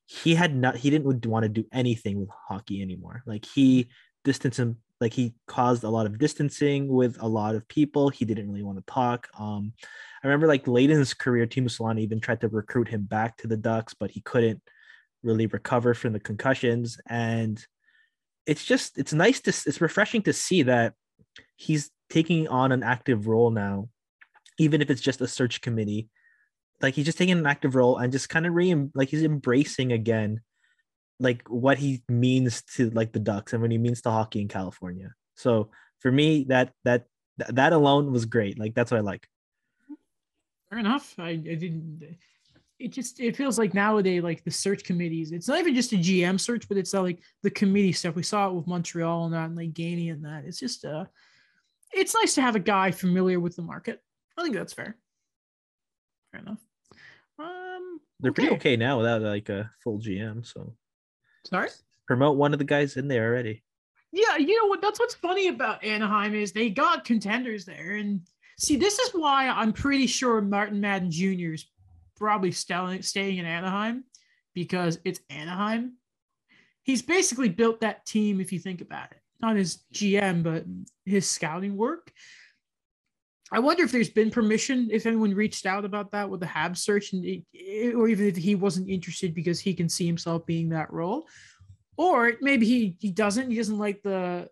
he had not he didn't want to do anything with hockey anymore. Like he distanced him, like he caused a lot of distancing with a lot of people. He didn't really want to talk. Um, I remember like late in his career, Teemu Selanne even tried to recruit him back to the Ducks, but he couldn't really recover from the concussions. And it's just it's nice to it's refreshing to see that he's taking on an active role now, even if it's just a search committee. Like he's just taking an active role and just kind of re like he's embracing again like what he means to like the Ducks and what he means to hockey in California. So for me, that that that alone was great. Like that's what I like. Fair enough. I, I didn't. It just it feels like nowadays, like the search committees. It's not even just a GM search, but it's uh, like the committee stuff. We saw it with Montreal and that, and like Gainey and that. It's just uh, it's nice to have a guy familiar with the market. I think that's fair. Fair enough. Um, They're pretty okay now without like a full GM. So Sorry. promote one of the guys in there already. Yeah, you know what? That's what's funny about Anaheim is they got contenders there, and see, this is why I'm pretty sure Martin Madden Jr. is probably staying staying in Anaheim because it's Anaheim. He's basically built that team, if you think about it, not his GM, but his scouting work. I wonder if there's been permission, if anyone reached out about that with the Hab search, and it, or even if he wasn't interested because he can see himself being that role Or maybe he he doesn't. He doesn't like the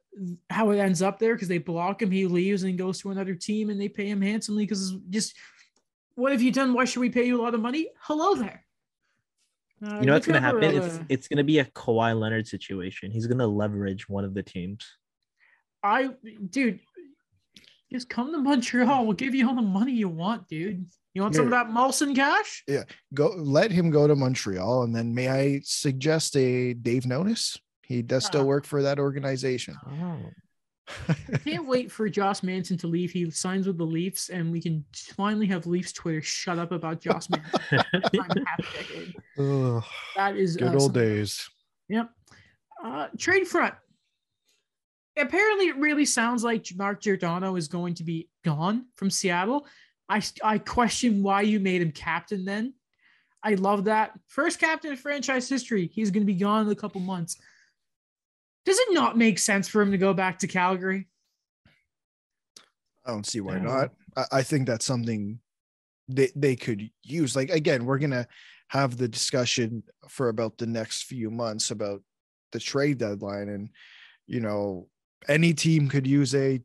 how it ends up there because they block him. He leaves and goes to another team and they pay him handsomely because just what have you done? Why should we pay you a lot of money? Hello there. Uh, You know what's gonna happen? at, It's uh, it's gonna be a Kawhi Leonard situation. He's gonna leverage one of the teams. I dude, just come to Montreal. We'll give you all the money you want, dude. You want some of that Molson cash? Yeah. Go let him go to Montreal, and then may I suggest a Dave Nonis? He does still Ah. work for that organization. Oh. I <laughs> can't wait for Josh Manson to leave. He signs with the Leafs, and we can finally have Leafs Twitter shut up about Josh <laughs> Manson. I'm half a decade. Ugh, That is good uh, old days. Yep. Uh, trade front. Apparently, it really sounds like Mark Giordano is going to be gone from Seattle. I I question why you made him captain then. I love that. First captain in franchise history. He's going to be gone in a couple months. Does it not make sense for him to go back to Calgary? I don't see why Yeah. not. I, I think that's something they they could use. Like again, we're gonna have the discussion for about the next few months about the trade deadline, and you know, any team could use a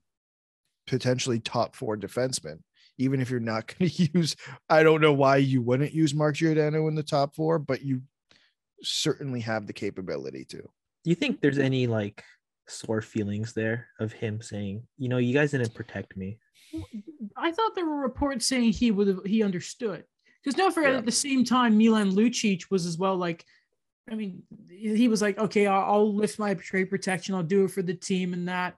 potentially top four defenseman, even if you're not <laughs> going to use. I don't know why you wouldn't use Mark Giordano in the top four, but you certainly have the capability to. Do you think there's any like sore feelings there of him saying, you know, you guys didn't protect me? I thought there were reports saying he would have he understood. Because don't forget, Yeah. at the same time, Milan Lucic was as well like, I mean, he was like, okay, I'll, lift my trade protection, I'll do it for the team and that.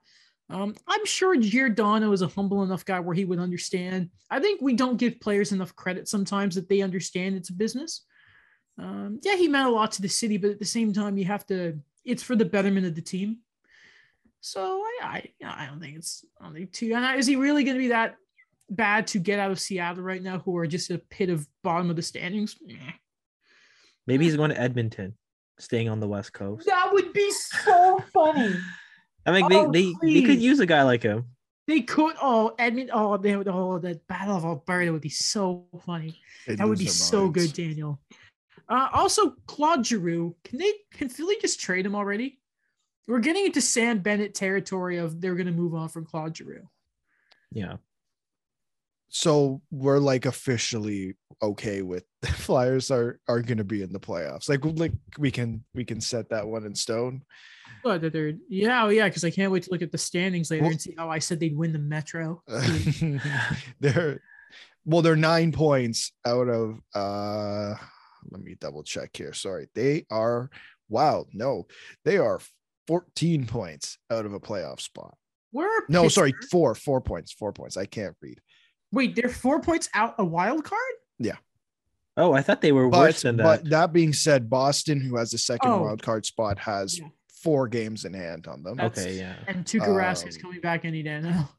Um, I'm sure Giordano is a humble enough guy where he would understand. I think we don't give players enough credit sometimes that they understand it's a business. Um, yeah, he meant a lot to the city, but at the same time, you have to. It's for the betterment of the team. So I, I, I don't think it's. I don't think too. And is he really going to be that bad to get out of Seattle right now, who are just a pit of bottom of the standings? Maybe he's going to Edmonton, staying on the West Coast. That would be so funny. I mean, Oh, they, they, they could use a guy like him. They could. Oh, Edmund. Oh, they would. Oh, the Battle of Alberta would be so funny. They'd That would be so minds. good, Daniel. Uh, also, Claude Giroux. Can they? Can Philly just trade him already? We're getting into Sam Bennett territory of they're going to move on from Claude Giroux. Yeah. So we're like officially okay with <laughs> the Flyers are are going to be in the playoffs. Like like we can we can set that one in stone. But they're yeah, oh, yeah, because I can't wait to look at the standings later Well- and see how I said they'd win the Metro. <laughs> <laughs> they're well they're 9 points out of uh let me double check here. Sorry. They are wow, no. They are 14 points out of a playoff spot. Where? are No, sorry, 4 4 points, 4 points. I can't read. Wait, they're four points out a wild card. Yeah. Oh, I thought they were worse But, than that. but that being said, Boston, who has the second Oh. wild card spot, has Yeah. four games in hand on them. That's- okay, yeah. And Tuukka Rask is Um, coming back any day now.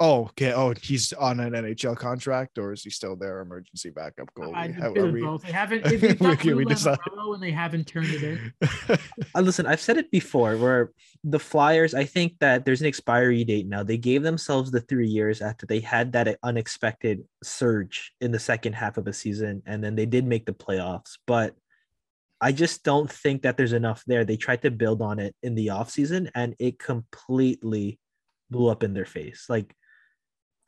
Oh, okay. Oh, he's on an NHL contract, or is he still their emergency backup I, goalie? a How bit are of we- both. They haven't. <laughs> They, they've got we Lou decide. Lamoriello and they haven't turned it in. <laughs> Uh, listen, I've said it before where the Flyers, I think that there's an expiry date now. They gave themselves the three years after they had that unexpected surge in the second half of a season, and then they did make the playoffs. But I just don't think that there's enough there. They tried to build on it in the offseason and it completely blew up in their face. Like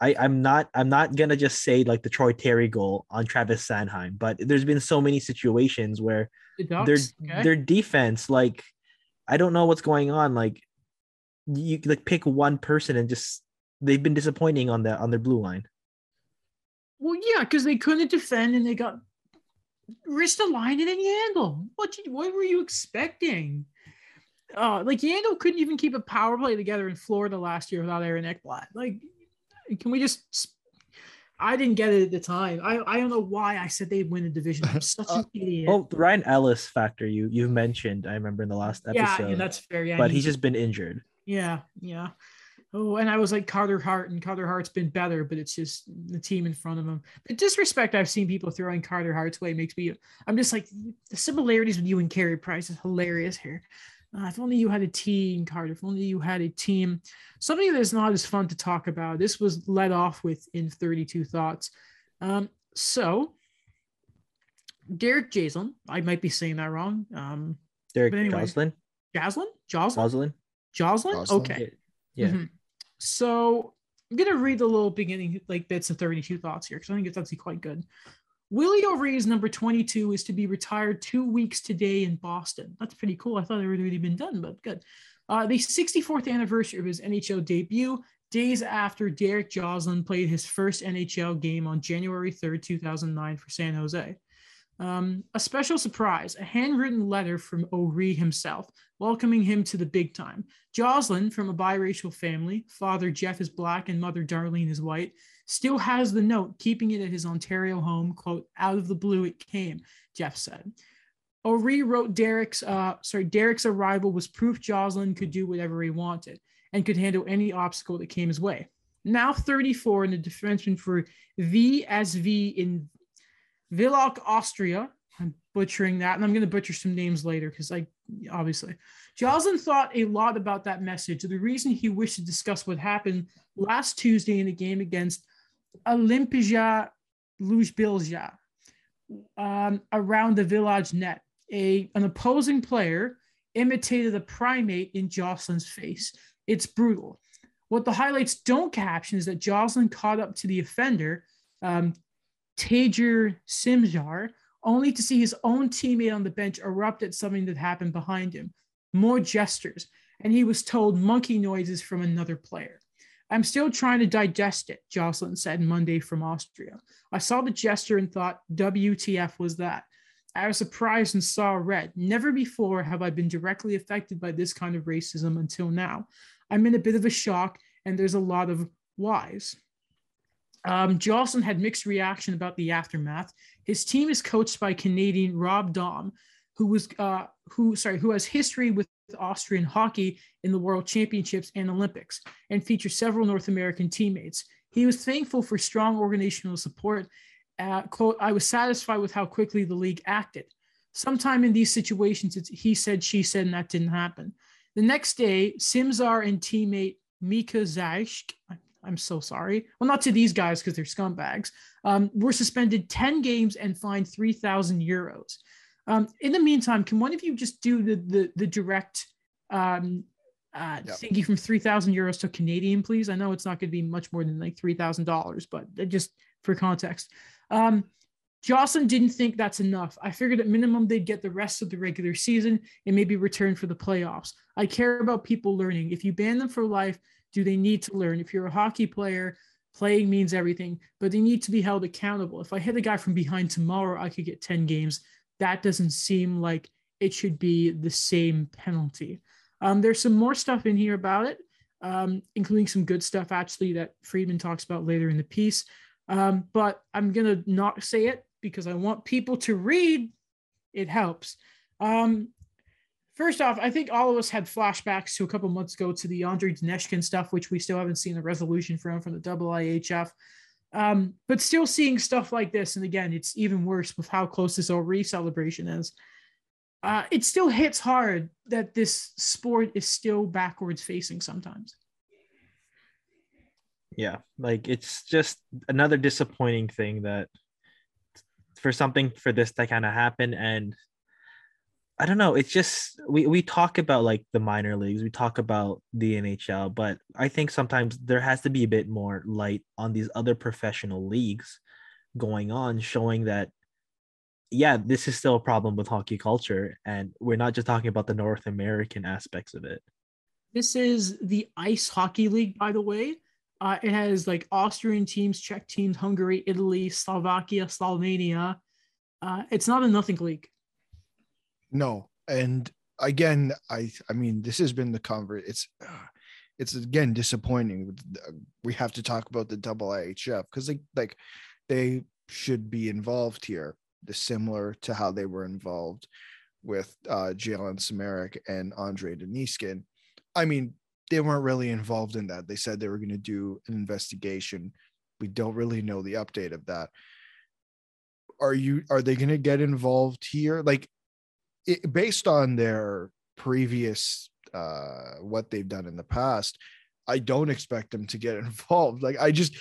I, I'm not I'm not gonna just say like the Troy Terry goal on Travis Sanheim, but there's been so many situations where The their okay? their defense like i don't know what's going on like you like pick one person and just they've been disappointing on the on their blue line Well, yeah, because they couldn't defend and they got Ristolainen and Yandle. What you, what were you expecting? Uh, like Yandle couldn't even keep a power play together in Florida last year without Aaron Ekblad. Like, can we just? I didn't get it at the time. I, I don't know why I said they'd win the division. I'm <laughs> such uh, an idiot. oh the ryan ellis factor you you mentioned i remember in the last episode yeah, that's fair. Yeah, but he- he's just been injured Yeah, yeah. Oh, and I was like Carter Hart, and Carter Hart's been better, but it's just the team in front of him. The disrespect I've seen people throwing Carter Hart's way makes me. I'm just like the similarities with you and Carey Price is hilarious here. Uh, if only you had a team, Carter. If only you had a team. Something that's not as fun to talk about. This was led off with in 32 thoughts. Um, so Derek Jason, I might be saying that wrong. Um, derek anyway. Joslin. Jaslyn? Jocelyn? Jocelyn. Jocelyn? Jocelyn. Okay. Yeah. Mhm. So I'm gonna read the little beginning like bits of 32 thoughts here because I think it's actually quite good. Willie O'Ree's number 22 is to be retired two weeks today in Boston. That's pretty cool. I thought it had already been done, but good. Uh, the 64th anniversary of his NHL debut, days after Derek Joslin played his first NHL game on January 3rd, 2009 for San Jose. Um, a special surprise, a handwritten letter from O'Ree himself, welcoming him to the big time. Joslin, from a biracial family, father Jeff is black and mother Darlene is white, still has the note, keeping it at his Ontario home. Quote, out of the blue it came, Jeff said. O'Ree wrote Derek's, uh, sorry, Derek's arrival was proof Joslin could do whatever he wanted and could handle any obstacle that came his way. Now 34 and the defenseman for VSV in Villach, Austria. I'm butchering that, and I'm going to butcher some names later because, like, obviously, Joslin thought a lot about that message. The reason he wished to discuss what happened last Tuesday in a game against Olympija Luzbilja um, around the village net. A, an opposing player imitated a primate in Jocelyn's face. It's brutal. What the highlights don't caption is that Jocelyn caught up to the offender, um, Tajer Simjar, only to see his own teammate on the bench erupt at something that happened behind him. More gestures, and he was told monkey noises from another player. I'm still trying to digest it, Jocelyn said Monday from Austria. I saw the gesture and thought, WTF was that? I was surprised and saw red. Never before have I been directly affected by this kind of racism until now. I'm in a bit of a shock, and there's a lot of whys. Um, Jocelyn had mixed reaction about the aftermath. His team is coached by Canadian Rob Daum, who was uh, who sorry who has history with Austrian hockey in the World Championships and Olympics, and features several North American teammates. He was thankful for strong organizational support. Uh, quote, I was satisfied with how quickly the league acted. Sometime in these situations, it's he said, she said, and that didn't happen. The next day, Simzar and teammate Mika Zajsk, I'm so sorry. Well, not to these guys because they're scumbags. Um, were suspended 10 games and fined 3,000 euros. Um, in the meantime, can one of you just do the the, the direct um, uh, Yep. thingy from 3,000 euros to Canadian, please? I know it's not going to be much more than like $3,000, but uh, just for context. Um, Jocelyn didn't think that's enough. I figured at minimum they'd get the rest of the regular season and maybe return for the playoffs. I care about people learning. If you ban them for life, do they need to learn? If you're a hockey player, playing means everything, but they need to be held accountable. If I hit a guy from behind tomorrow, I could get 10 games. That doesn't seem like it should be the same penalty. Um, there's some more stuff in here about it, um, including some good stuff actually that Friedman talks about later in the piece. Um, but I'm gonna not say it because I want people to read. It helps. Um, first off, I think all of us had flashbacks to a couple months ago to the Andre Deniskin stuff, which we still haven't seen a resolution from from the IIHF. Um, but still seeing stuff like this, and again, it's even worse with how close this O'Ree celebration is. Uh, it still hits hard that this sport is still backwards facing sometimes. yeah like it's just another disappointing thing that for something for this to kind of happen and i don't know it's just we, we talk about like the minor leagues we talk about the nhl but i think sometimes there has to be a bit more light on these other professional leagues going on showing that yeah this is still a problem with hockey culture and we're not just talking about the north american aspects of it This is the Ice Hockey League, by the way. Uh, it has like Austrian teams, Czech teams, Hungary, Italy, Slovakia, Slovenia. Uh, it's not a nothing league. No, and again, I I mean, this has been the convert. It's uh, it's again disappointing. We have to talk about the double IHF because like like they should be involved here, similar to how they were involved with uh Jalen Smereck and Andre Deniskin. I mean, they weren't really involved in that. They said they were going to do an investigation. We don't really know the update of that. Are you are they going to get involved here? Like it, based on their previous uh what they've done in the past i don't expect them to get <laughs> involved. Like i just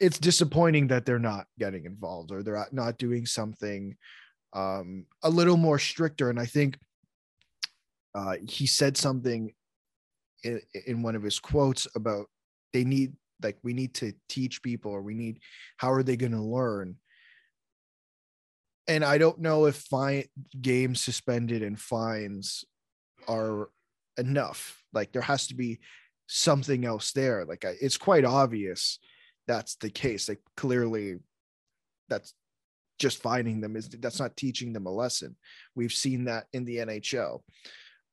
it's disappointing that they're not getting involved or they're not doing something um a little more stricter. And i think uh, he said something in, in one of his quotes about they need like we need to teach people or we need how are they going to learn and i don't know if fine games suspended and fines are enough. Like there has to be something else there. Like I, it's quite obvious that's the case. Like clearly that's just finding them is that's not teaching them a lesson. We've seen that in the nhl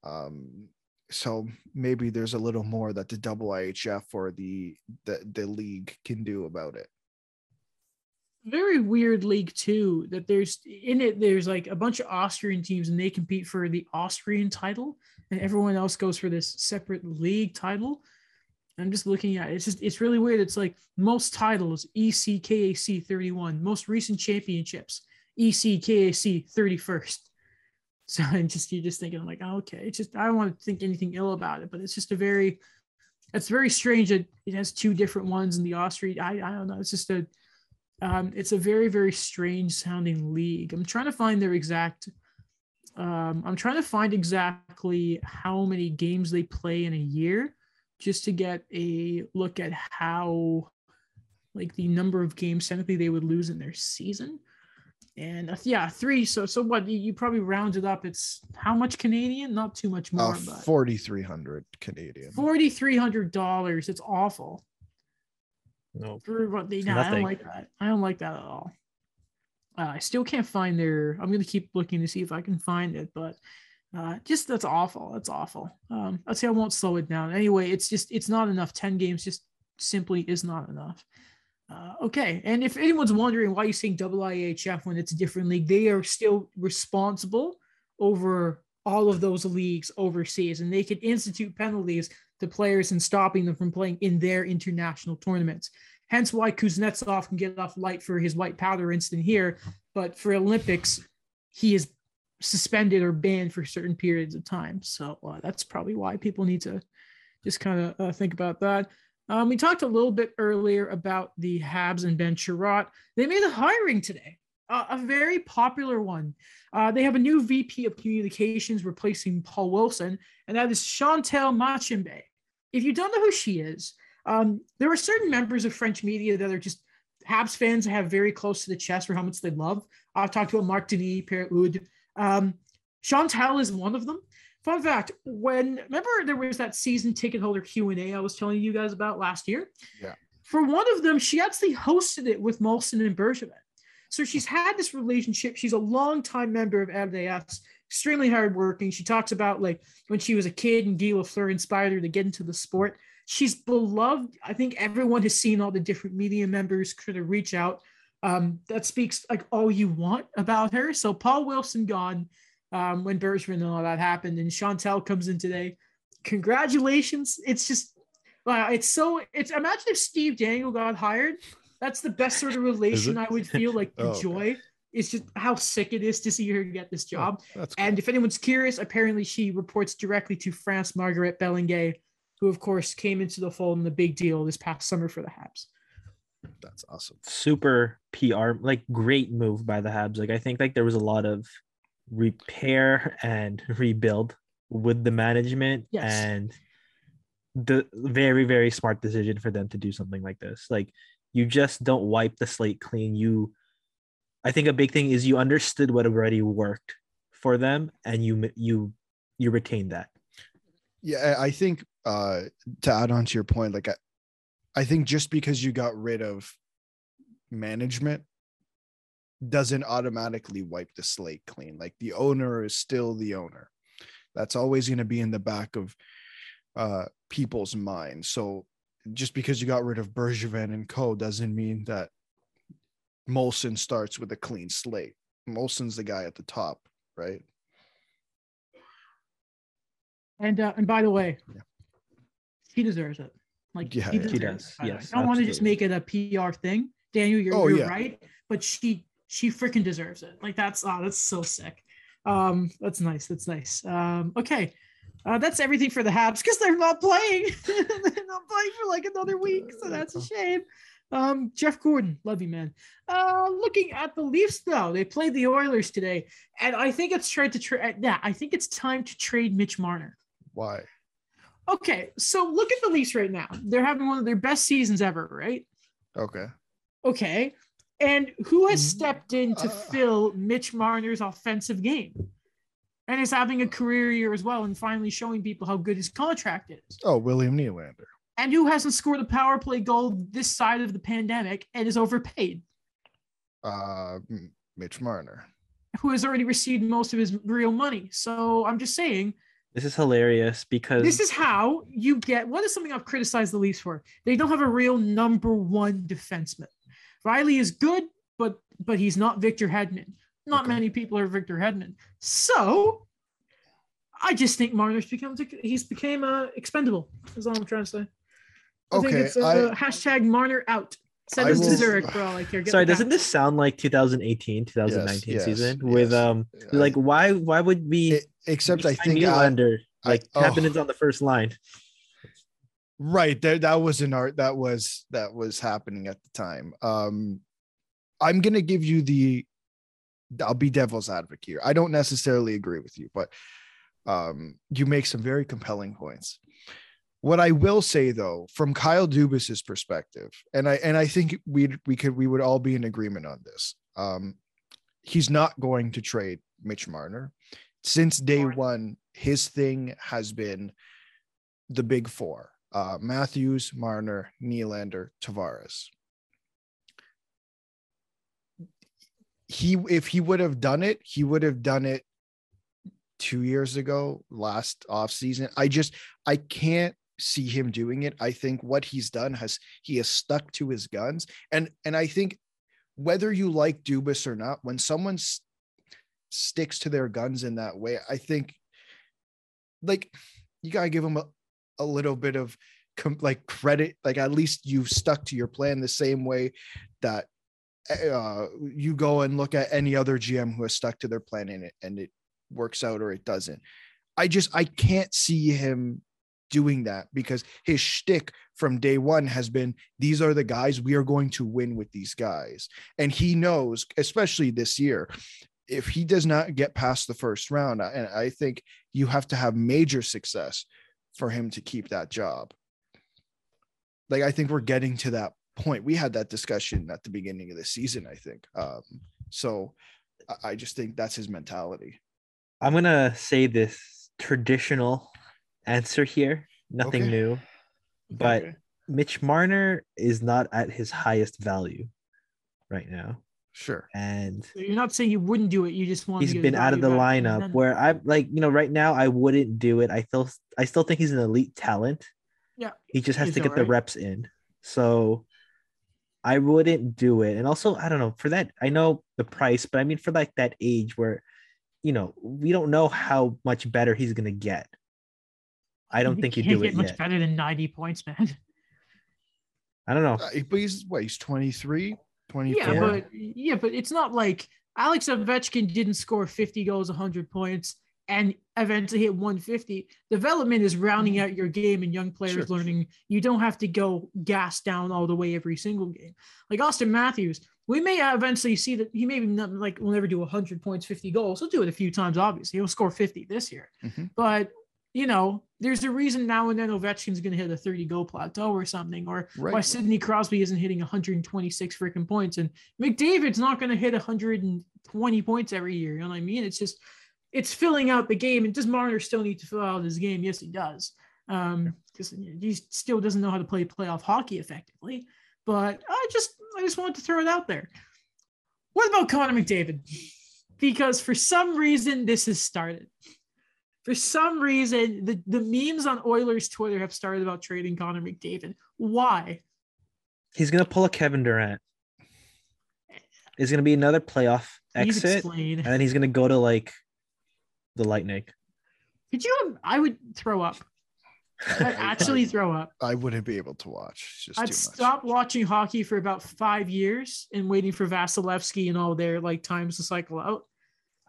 um so maybe there's a little more that the double IHF or the the, the league can do about it. Very weird league too. That there's in it. There's like a bunch of Austrian teams, and they compete for the Austrian title, and everyone else goes for this separate league title. I'm just looking at it. It's just it's really weird. It's like most titles ECKAC 31, most recent championships ECKAC 31st. <laughs> So I'm just you're just thinking I'm like, oh, okay, it's just I don't want to think anything ill about it, but it's just a very it's very strange that it has two different ones in the Austrian. I, I don't know. It's just a um, it's a very very strange sounding league. I'm trying to find their exact. Um, I'm trying to find exactly how many games they play in a year, just to get a look at how, like the number of games technically they would lose in their season and uh, yeah, three. So so what you, you, probably rounded up. It's how much Canadian? Not too much more. Uh, Forty three hundred Canadian. Forty three hundred dollars. It's awful. No, for what they. No, I don't like that. I don't like that at all. Uh, I still can't find their. I'm gonna keep looking to see if I can find it, but uh, just that's awful. That's awful. Um, I'd say I won't slow it down. Anyway, it's just it's not enough. Ten games just simply is not enough. Uh, okay, and if anyone's wondering why you're saying double IHF when it's a different league, they are still responsible over all of those leagues overseas, and they can institute penalties to players and stopping them from playing in their international tournaments. Hence why Kuznetsov can get off light for his white powder incident here, but for Olympics, he is suspended or banned for certain periods of time. So uh, that's probably why people need to just kind of uh, think about that. Um, we talked a little bit earlier about the Habs and Ben Chiarot. They made a hiring today, uh, a very popular one. Uh, they have a new VP of communications replacing Paul Wilson, and that is Chantal Machabée. If you don't know who she is, um, there are certain members of French media that are just Habs fans that have very close to the chest for how much they love. I've talked about Marc Denis, Pierre Houde. Um, Chantal is one of them. Fun fact: When remember there was that season ticket holder Q and A I was telling you guys about last year. Yeah. For one of them, she actually hosted it with Molson and Bergevin. So she's had this relationship. She's a longtime member of RDS, extremely hardworking. She talks about like when she was a kid and Guy Lafleur inspired her to get into the sport. She's beloved. I think everyone has seen all the different media members kind of reach out. Um, that speaks like all you want about her. So Paul Wilson gone um, when Bergevin and all that happened, and Chantal comes in today. Congratulations! It's just wow. It's so. It's imagine if Steve Dangle got hired. That's the best sort of <laughs> relation I would feel like the <laughs> oh, joy. Okay. It's just how sick it is to see her get this oh, job. Oh, cool. And if anyone's curious, apparently she reports directly to France Margaret Bélanger, who of course came into the fold in the big deal this past summer for the Habs. That's awesome. Super PR, like great move by the Habs. Like I think like there was a lot of repair and <laughs> rebuild with the management yes. and the very very smart decision for them to do something like this like you just don't wipe the slate clean you i think a big thing is you understood what already worked for them and you you you retain that yeah i think uh to add on to your point like i, I think just because you got rid of management doesn't automatically wipe the slate clean. Like the owner is still the owner. That's always going to be in the back of uh, people's minds. So just because you got rid of Bergevin and Co. doesn't mean that Molson starts with a clean slate. Molson's the guy at the top, right? And uh, and by the way, yeah. he deserves it. Like yeah, he, yeah. he does. It, yes, I don't want to just make it a PR thing. Daniel, you're, oh, you're yeah. right. But she she freaking deserves it. Like that's oh, that's so sick. Um, that's nice. That's nice. Um, okay. Uh, that's everything for the Habs because they're not playing. <laughs> they're not playing for like another week, so that's a shame. Um, Jeff Gordon, love you, man. Uh, looking at the Leafs though, they played the Oilers today, and I think it's tried to trade. Yeah, I think it's time to trade Mitch Marner. Why? Okay, so look at the Leafs right now. They're having one of their best seasons ever, right? Okay. Okay, and who has Mm, stepped in to uh. fill Mitch Marner's offensive game? And is having a career year as well, and finally showing people how good his contract is. Oh, William Nylander. and who hasn't scored a power play goal this side of the pandemic and is overpaid, Uh, Mitch Marner. who has already received most of his real money. So I'm just saying, This is hilarious because this is how you get what is something I've criticized the Leafs for. They don't have a real number one defenseman. Rielly is good, but but he's not Victor Hedman. Not Okay. many people are Victor Hedman. So I just think Marner's become he's became uh, expendable. Is all I'm trying to say. I think Okay, it's uh, I- hashtag Marner out. Send I us to Zurich for all I care. Get sorry, doesn't this sound like 2018, 2019 yes, season with um I- like why why would we It- except I think I, Nylander I- like oh. On the first line? right there that was an art that was that was happening at the time. Um, I'm gonna give you the. I'll be devil's advocate here. I don't necessarily agree with you, but um, you make some very compelling points. What I will say though, from Kyle Dubas's perspective, and I and I think we we could we would all be in agreement on this. Um, he's not going to trade Mitch Marner. Since day one, his thing has been the big four: uh, Matthews, Marner, Nylander, Tavares. He, if he would have done it, he would have done it two years ago, last off season. I just, I can't see him doing it. I think what he's done has he has stuck to his guns, and and I think whether you like Dubas or not, when someone sticks to their guns in that way, I think like you gotta give him a, a little bit of com- like credit. Like at least you've stuck to your plan the same way that uh, you go and look at any other GM who has stuck to their plan in it and it works out or it doesn't. I just I can't see him doing that because his shtick from day one has been these are the guys we are going to win with these guys, and he knows, especially this year, if he does not get past the first round, and I think you have to have major success for him to keep that job. Like I think we're getting to that point. We had that discussion at the beginning of the season. I think um, so. I- I just think that's his mentality. I'm gonna say this traditional answer here, nothing Okay. new. But Okay. Mitch Marner is not at his highest value right now. Sure. And You're not saying you wouldn't do it. You just want. he's been out of the lineup where I'm like, you know, right now I wouldn't do it. I still I still think he's an elite talent. Yeah, He just has he's to get the reps in. So I wouldn't do it. And also, I don't know, for that, I know the price, but I mean for like that age where, you know, we don't know how much better he's gonna get. I don't think you can't do get it much yet. better than 90 points, man. <laughs> I don't know. Uh, but he's what? He's 23, 24. Yeah, but yeah, but it's not like Alex Ovechkin didn't score 50 goals, 100 points, and eventually hit 150. Development is rounding out your game and young players Sure, sure. learning. You don't have to go gas down all the way every single game. Like Auston Matthews, we may eventually see that he maybe not like will never do 100 points, 50 goals. He'll do it a few times, obviously. He'll score 50 this year, Mhm. but you know, there's a reason now and then Ovechkin's going to hit a 30 goal plateau or something, or Right. why Sidney Crosby isn't hitting 126 freaking points, and McDavid's not going to hit 120 points every year. You know what I mean? It's just it's filling out the game. And does Marner still need to fill out his game? Yes, he does. Um, because he still doesn't know how to play playoff hockey effectively. But I just I just wanted to throw it out there. What about Connor McDavid? Because for some reason this has started. For some reason, the, the memes on Oilers Twitter have started about trading Connor McDavid. Why? He's gonna pull a Kevin Durant. It's gonna be another playoff exit, and then he's gonna go to like the Lightning. Could you? Um, I would throw up. I'd <laughs> actually throw up. I wouldn't be able to watch. It's just I'd stop watching hockey for about five years and waiting for Vasilevskiy and all their like times to cycle out.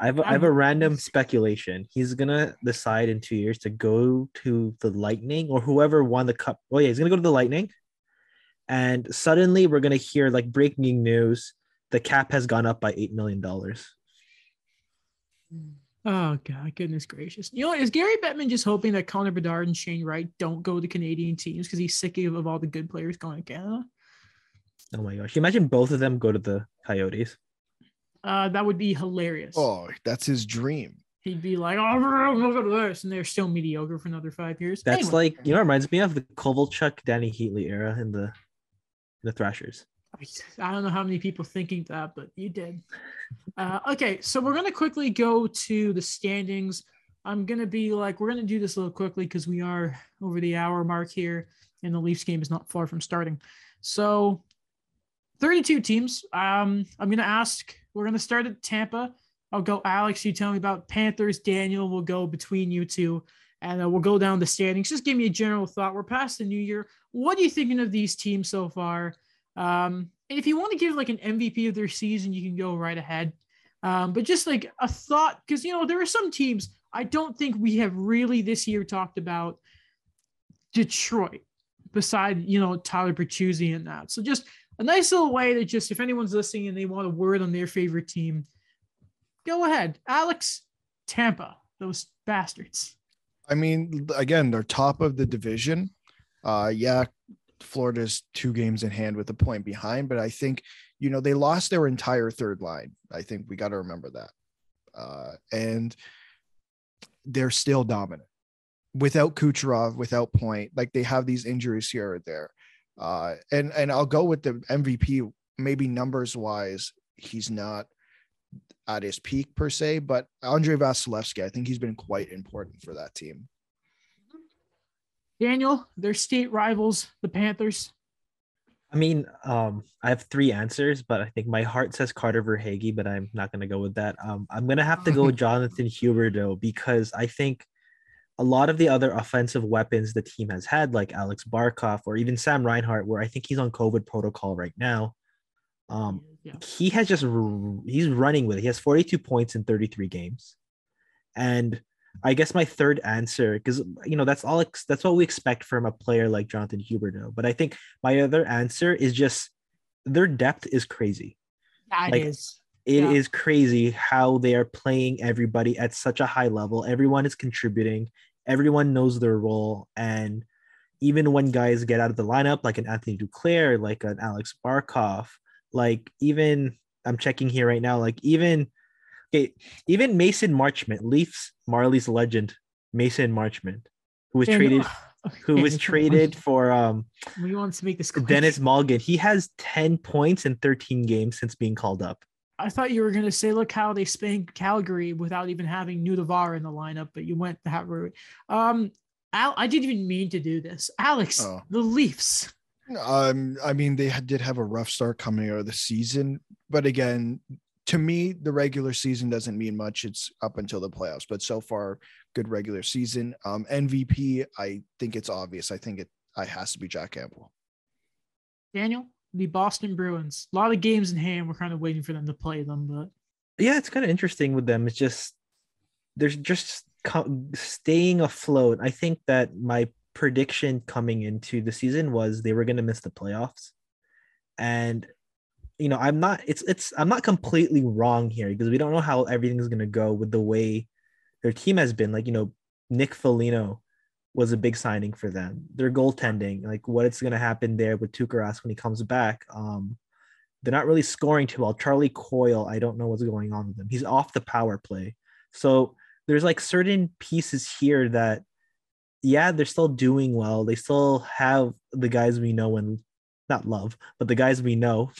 I have, a, I I'm- have a random speculation. He's gonna decide in two years to go to the Lightning or whoever won the cup. Oh yeah, he's gonna go to the Lightning, and suddenly we're gonna hear like breaking news: the cap has gone up by eight million dollars. Hmm. Oh god, goodness gracious! You know, what, is Gary Bettman just hoping that Connor Bedard and Shane Wright don't go to Canadian teams because he's sick of all the good players going to Canada? Oh my gosh! Imagine both of them go to the Coyotes. Uh, that would be hilarious. Oh, that's his dream. He'd be like, "Oh, look at this," and they're still mediocre for another five years. That's Anyway. like you know, it reminds me of the Kovalchuk, Dany Heatley era in the in the Thrashers. I don't know how many people thinking that, but you did. Uh, okay, so we're gonna quickly go to the standings. I'm gonna be like, we're gonna do this a little quickly because we are over the hour mark here, and the Leafs game is not far from starting. So, 32 teams. Um, I'm gonna ask. We're gonna start at Tampa. I'll go Alex. You tell me about Panthers. Daniel will go between you two, and uh, we'll go down the standings. Just give me a general thought. We're past the new year. What are you thinking of these teams so far? Um, and if you want to give like an MVP of their season, you can go right ahead. Um, but just like a thought, because you know there are some teams I don't think we have really this year talked about Detroit, beside you know Tyler Bertuzzi and that. So just a nice little way to just if anyone's listening and they want a word on their favorite team, go ahead, Alex, Tampa, those bastards. I mean, again, they're top of the division. Uh, yeah, Florida's two games in hand with a point behind, but I think you know they lost their entire third line. I think we got to remember that, uh, and they're still dominant without Kucherov, without Point. Like they have these injuries here or there, uh, and and I'll go with the MVP. Maybe numbers wise, he's not at his peak per se, but Andre Vasilevskiy, I think he's been quite important for that team. Daniel, their state rivals, the Panthers. I mean, um, I have three answers, but I think my heart says Carter Verhaeghe, but I'm not gonna go with that. Um, I'm gonna have to go with <laughs> Jonathan Huberdeau because I think a lot of the other offensive weapons the team has had, like Alex Barkov or even Sam Reinhart, where I think he's on COVID protocol right now. Um, Yeah. he has just he's running with it. He has 42 points in 33 games, and I guess my third answer, because you know that's all ex- that's what we expect from a player like Jonathan Huberdeau. But I think my other answer is just their depth is crazy. That Like, is. It is Yeah. crazy how they are playing everybody at such a high level. Everyone is contributing. Everyone knows their role, and even when guys get out of the lineup, like an Anthony Duclair, like an Alex Barkov, like even I'm checking here right now, like even okay, even Mason Marchment, Leafs Marley's legend, Mason Marchment, who was Daniel- traded, <laughs> who was traded for um We want to make this quick. Denis Malgin. He has 10 points in 13 games since being called up. I thought you were going to say, look how they spanked Calgary without even having Nudavara in the lineup, but you went that route. Um, Al, I didn't even mean to do this. Alex, Oh. the Leafs. Um, I mean, they did have a rough start coming out of the season, but again, to me, the regular season doesn't mean much. It's up until the playoffs, but so far, good regular season. Um, MVP, I think it's obvious. I think it, I has to be Jack Campbell. Daniel, the Boston Bruins. A lot of games in hand. We're kind of waiting for them to play them, but Yeah, it's kind of interesting with them. It's just there's just co- staying afloat. I think that my prediction coming into the season was they were going to miss the playoffs. And you know, I'm not it's it's I'm not completely wrong here because we don't know how everything's going to go with the way their team has been. Like, you know, Nick Foligno was a big signing for them. Their goaltending, like what it's going to happen there with Tuukka when he comes back. Um they're not really scoring too well. Charlie Coyle, I don't know what's going on with him. He's off the power play. So there's like certain pieces here that, yeah, they're still doing well. They still have the guys we know and not love, but the guys we know.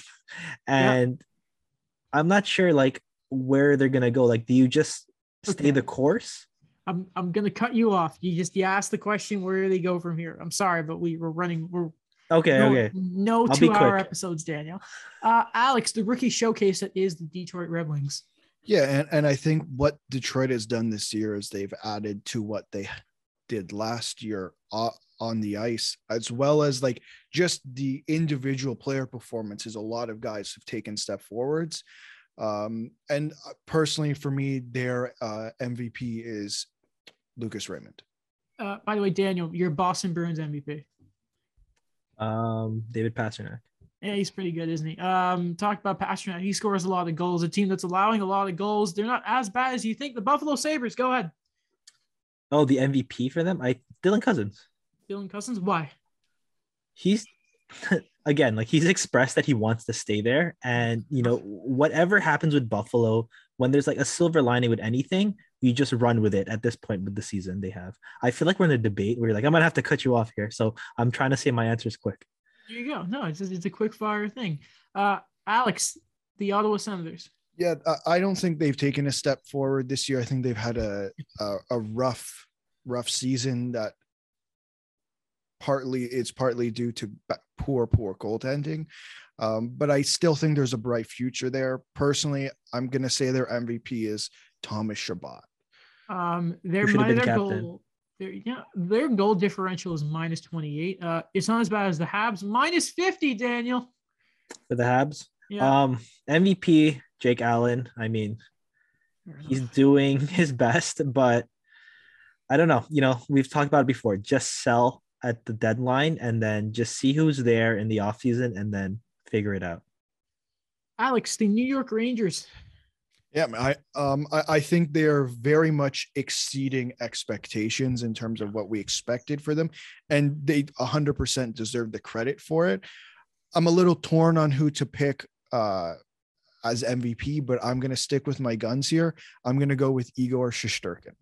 And I'm not sure like where they're gonna go. Like, do you just stay Okay. the course? I'm I'm gonna cut you off. You just you asked the question where do they go from here? I'm sorry, but we were running. We're Okay, no, okay. no I'll two hour quick. episodes, Daniel. Uh, Alex, the rookie showcase that is the Detroit Red Wings. Yeah, and, and I think what Detroit has done this year is they've added to what they did last year o- on the ice, as well as like just the individual player performances. A lot of guys have taken step forwards. Um, and uh, personally, for me, their uh, MVP is Lucas Raymond. Uh, by the way, Daniel, your Boston Bruins MVP. Um, David Pastrnak. Yeah, he's pretty good, isn't he? Um, talk about Pastrnak. He scores a lot of goals. A team that's allowing a lot of goals. They're not as bad as you think. The Buffalo Sabres. Go ahead. Oh, the MVP for them? I Dylan Cozens. Dylan Cozens. Why? He's <laughs> again like he's expressed that he wants to stay there, and you know whatever happens with Buffalo, when there's like a silver lining with anything, you just run with it. At this point with the season they have, I feel like we're in a debate where you're like I'm gonna have to cut you off here, so I'm trying to say my answers quick. There you go. No, it's just, it's a quick fire thing. Uh, Alex, the Ottawa Senators. Yeah, I- I don't think they've taken a step forward this year. I think they've had a a, a rough rough season that partly it's partly due to poor poor goaltending. Um, but I still think there's a bright future there. Personally, I'm gonna say their MVP is Thomas Chabot. Um, their Who should have mi- been their goal, their yeah, their goal differential is minus 28. Uh, it's not as bad as the Habs, minus 50. Daniel. For the Habs, Yeah, um, MVP Jake Allen. I mean, he's doing <laughs> his best, but I don't know. You know, we've talked about it before. Just sell at the deadline and then just see who's there in the offseason and then figure it out. Alex, the New York Rangers. Yeah, I um I, I think they're very much exceeding expectations in terms of what we expected for them, and they 100% deserve the credit for it. I'm a little torn on who to pick uh as MVP, but I'm gonna stick with my guns here. I'm gonna go with Igor Shesterkin.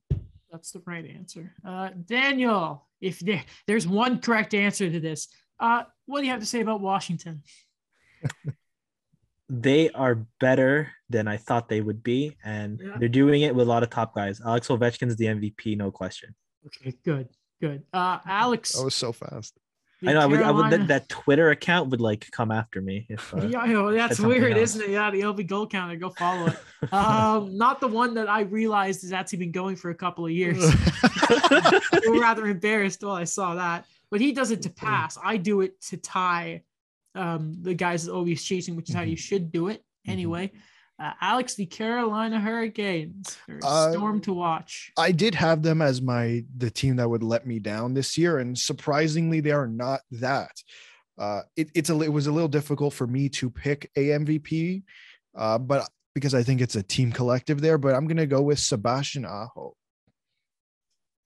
That's the right answer. Uh, Daniel, if there, there's one correct answer to this, uh, what do you have to say about Washington? <laughs> They are better than I thought they would be, and Yeah. they're doing it with a lot of top guys. Alex Ovechkin's the MVP, no question. Okay, good, good. Uh, Alex, That was so fast. I know I would, I would that, that Twitter account would like come after me if uh, Yeah, yeah, that's weird, else. isn't it? Yeah, the LB goal counter. Go follow it. <laughs> Um, not the one that I realized has actually been going for a couple of years. <laughs> I'm rather embarrassed while I saw that. But he does it to pass. I do it to tie um, the guys that always chasing, which is how you should do it anyway. Uh, Alex, the Carolina Hurricanes, Uh, storm to watch. I did have them as my the team that would let me down this year, and surprisingly, they are not that. Uh, it, it's a it was a little difficult for me to pick a MVP, uh, but because I think it's a team collective there, but I'm gonna go with Sebastian Aho.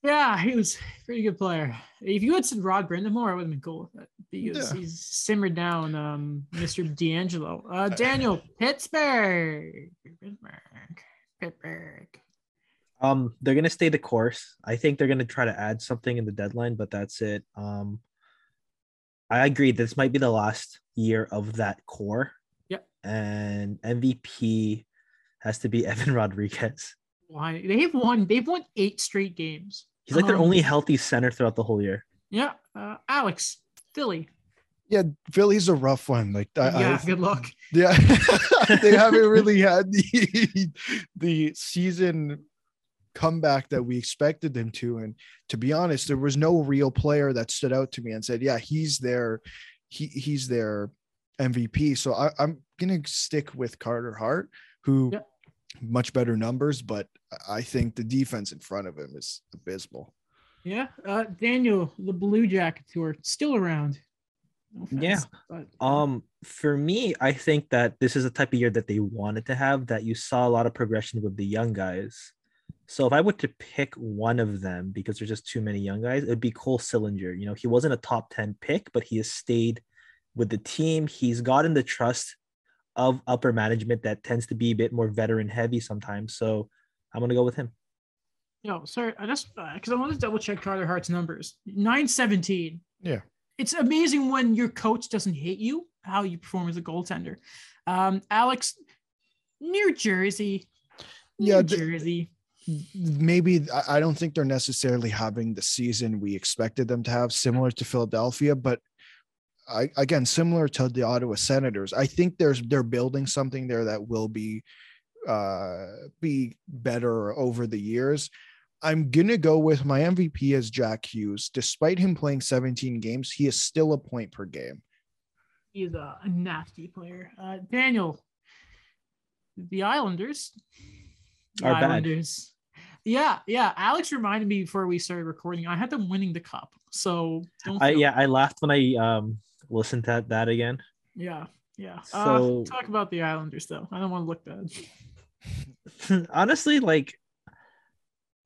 Yeah, he was a pretty good player. If you had said Rod Brind'Amour, I would have been cool with that because Yeah. he's simmered down um, Mr. <laughs> DeAngelo. Uh, Daniel, Pittsburgh. Pittsburgh. Pittsburgh. Um, they're gonna stay the course. I think they're gonna try to add something in the deadline, but that's it. Um, I agree. This might be the last year of that core. Yep. And MVP has to be <laughs> Evan Rodrigues. Why they've won? They've won eight straight games. He's like their Um, only healthy center throughout the whole year. Yeah, uh, Alex, Philly. Yeah, Philly's a rough one. Like I, yeah, I- good luck. <laughs> yeah, <laughs> they haven't really had the the season comeback that we expected them to. And to be honest, there was no real player that stood out to me and said, "Yeah, he's their he he's their MVP." So I, I'm gonna stick with Carter Hart, who Yeah. Much better numbers, but I think the defense in front of him is abysmal. Yeah, uh, Daniel, the Blue Jackets who are still around. No Yeah. but Um, for me, I think that this is the type of year that they wanted to have. That you saw a lot of progression with the young guys. So if I were to pick one of them, because there's just too many young guys, it'd be Cole Sillinger. You know, he wasn't a top ten pick, but he has stayed with the team. He's gotten the trust of upper management that tends to be a bit more veteran heavy sometimes. So I'm gonna go with him. No, sorry. I just because I want to double check Carter Hart's numbers. Nine seventeen. Yeah. It's amazing when your coach doesn't hate you how you perform as a goaltender. Um, Alex, New Jersey. New Yeah, the- Jersey. maybe I- I don't think they're necessarily having the season we expected them to have, similar to Philadelphia, but I again similar to the Ottawa Senators. I think there's they're building something there that will be uh be better over the years. I'm gonna go with my MVP as Jack Hughes. Despite him playing 17 games, he is still a point per game. He's a, a nasty player. Uh, Daniel, the Islanders. The Are bad. Islanders. Yeah, yeah. Alex reminded me before we started recording. I had them winning the cup, so don't. I yeah, I laughed when I um listen to that again. Yeah, yeah. So- uh, talk about the Islanders though. I don't want to look bad. <laughs> Honestly, like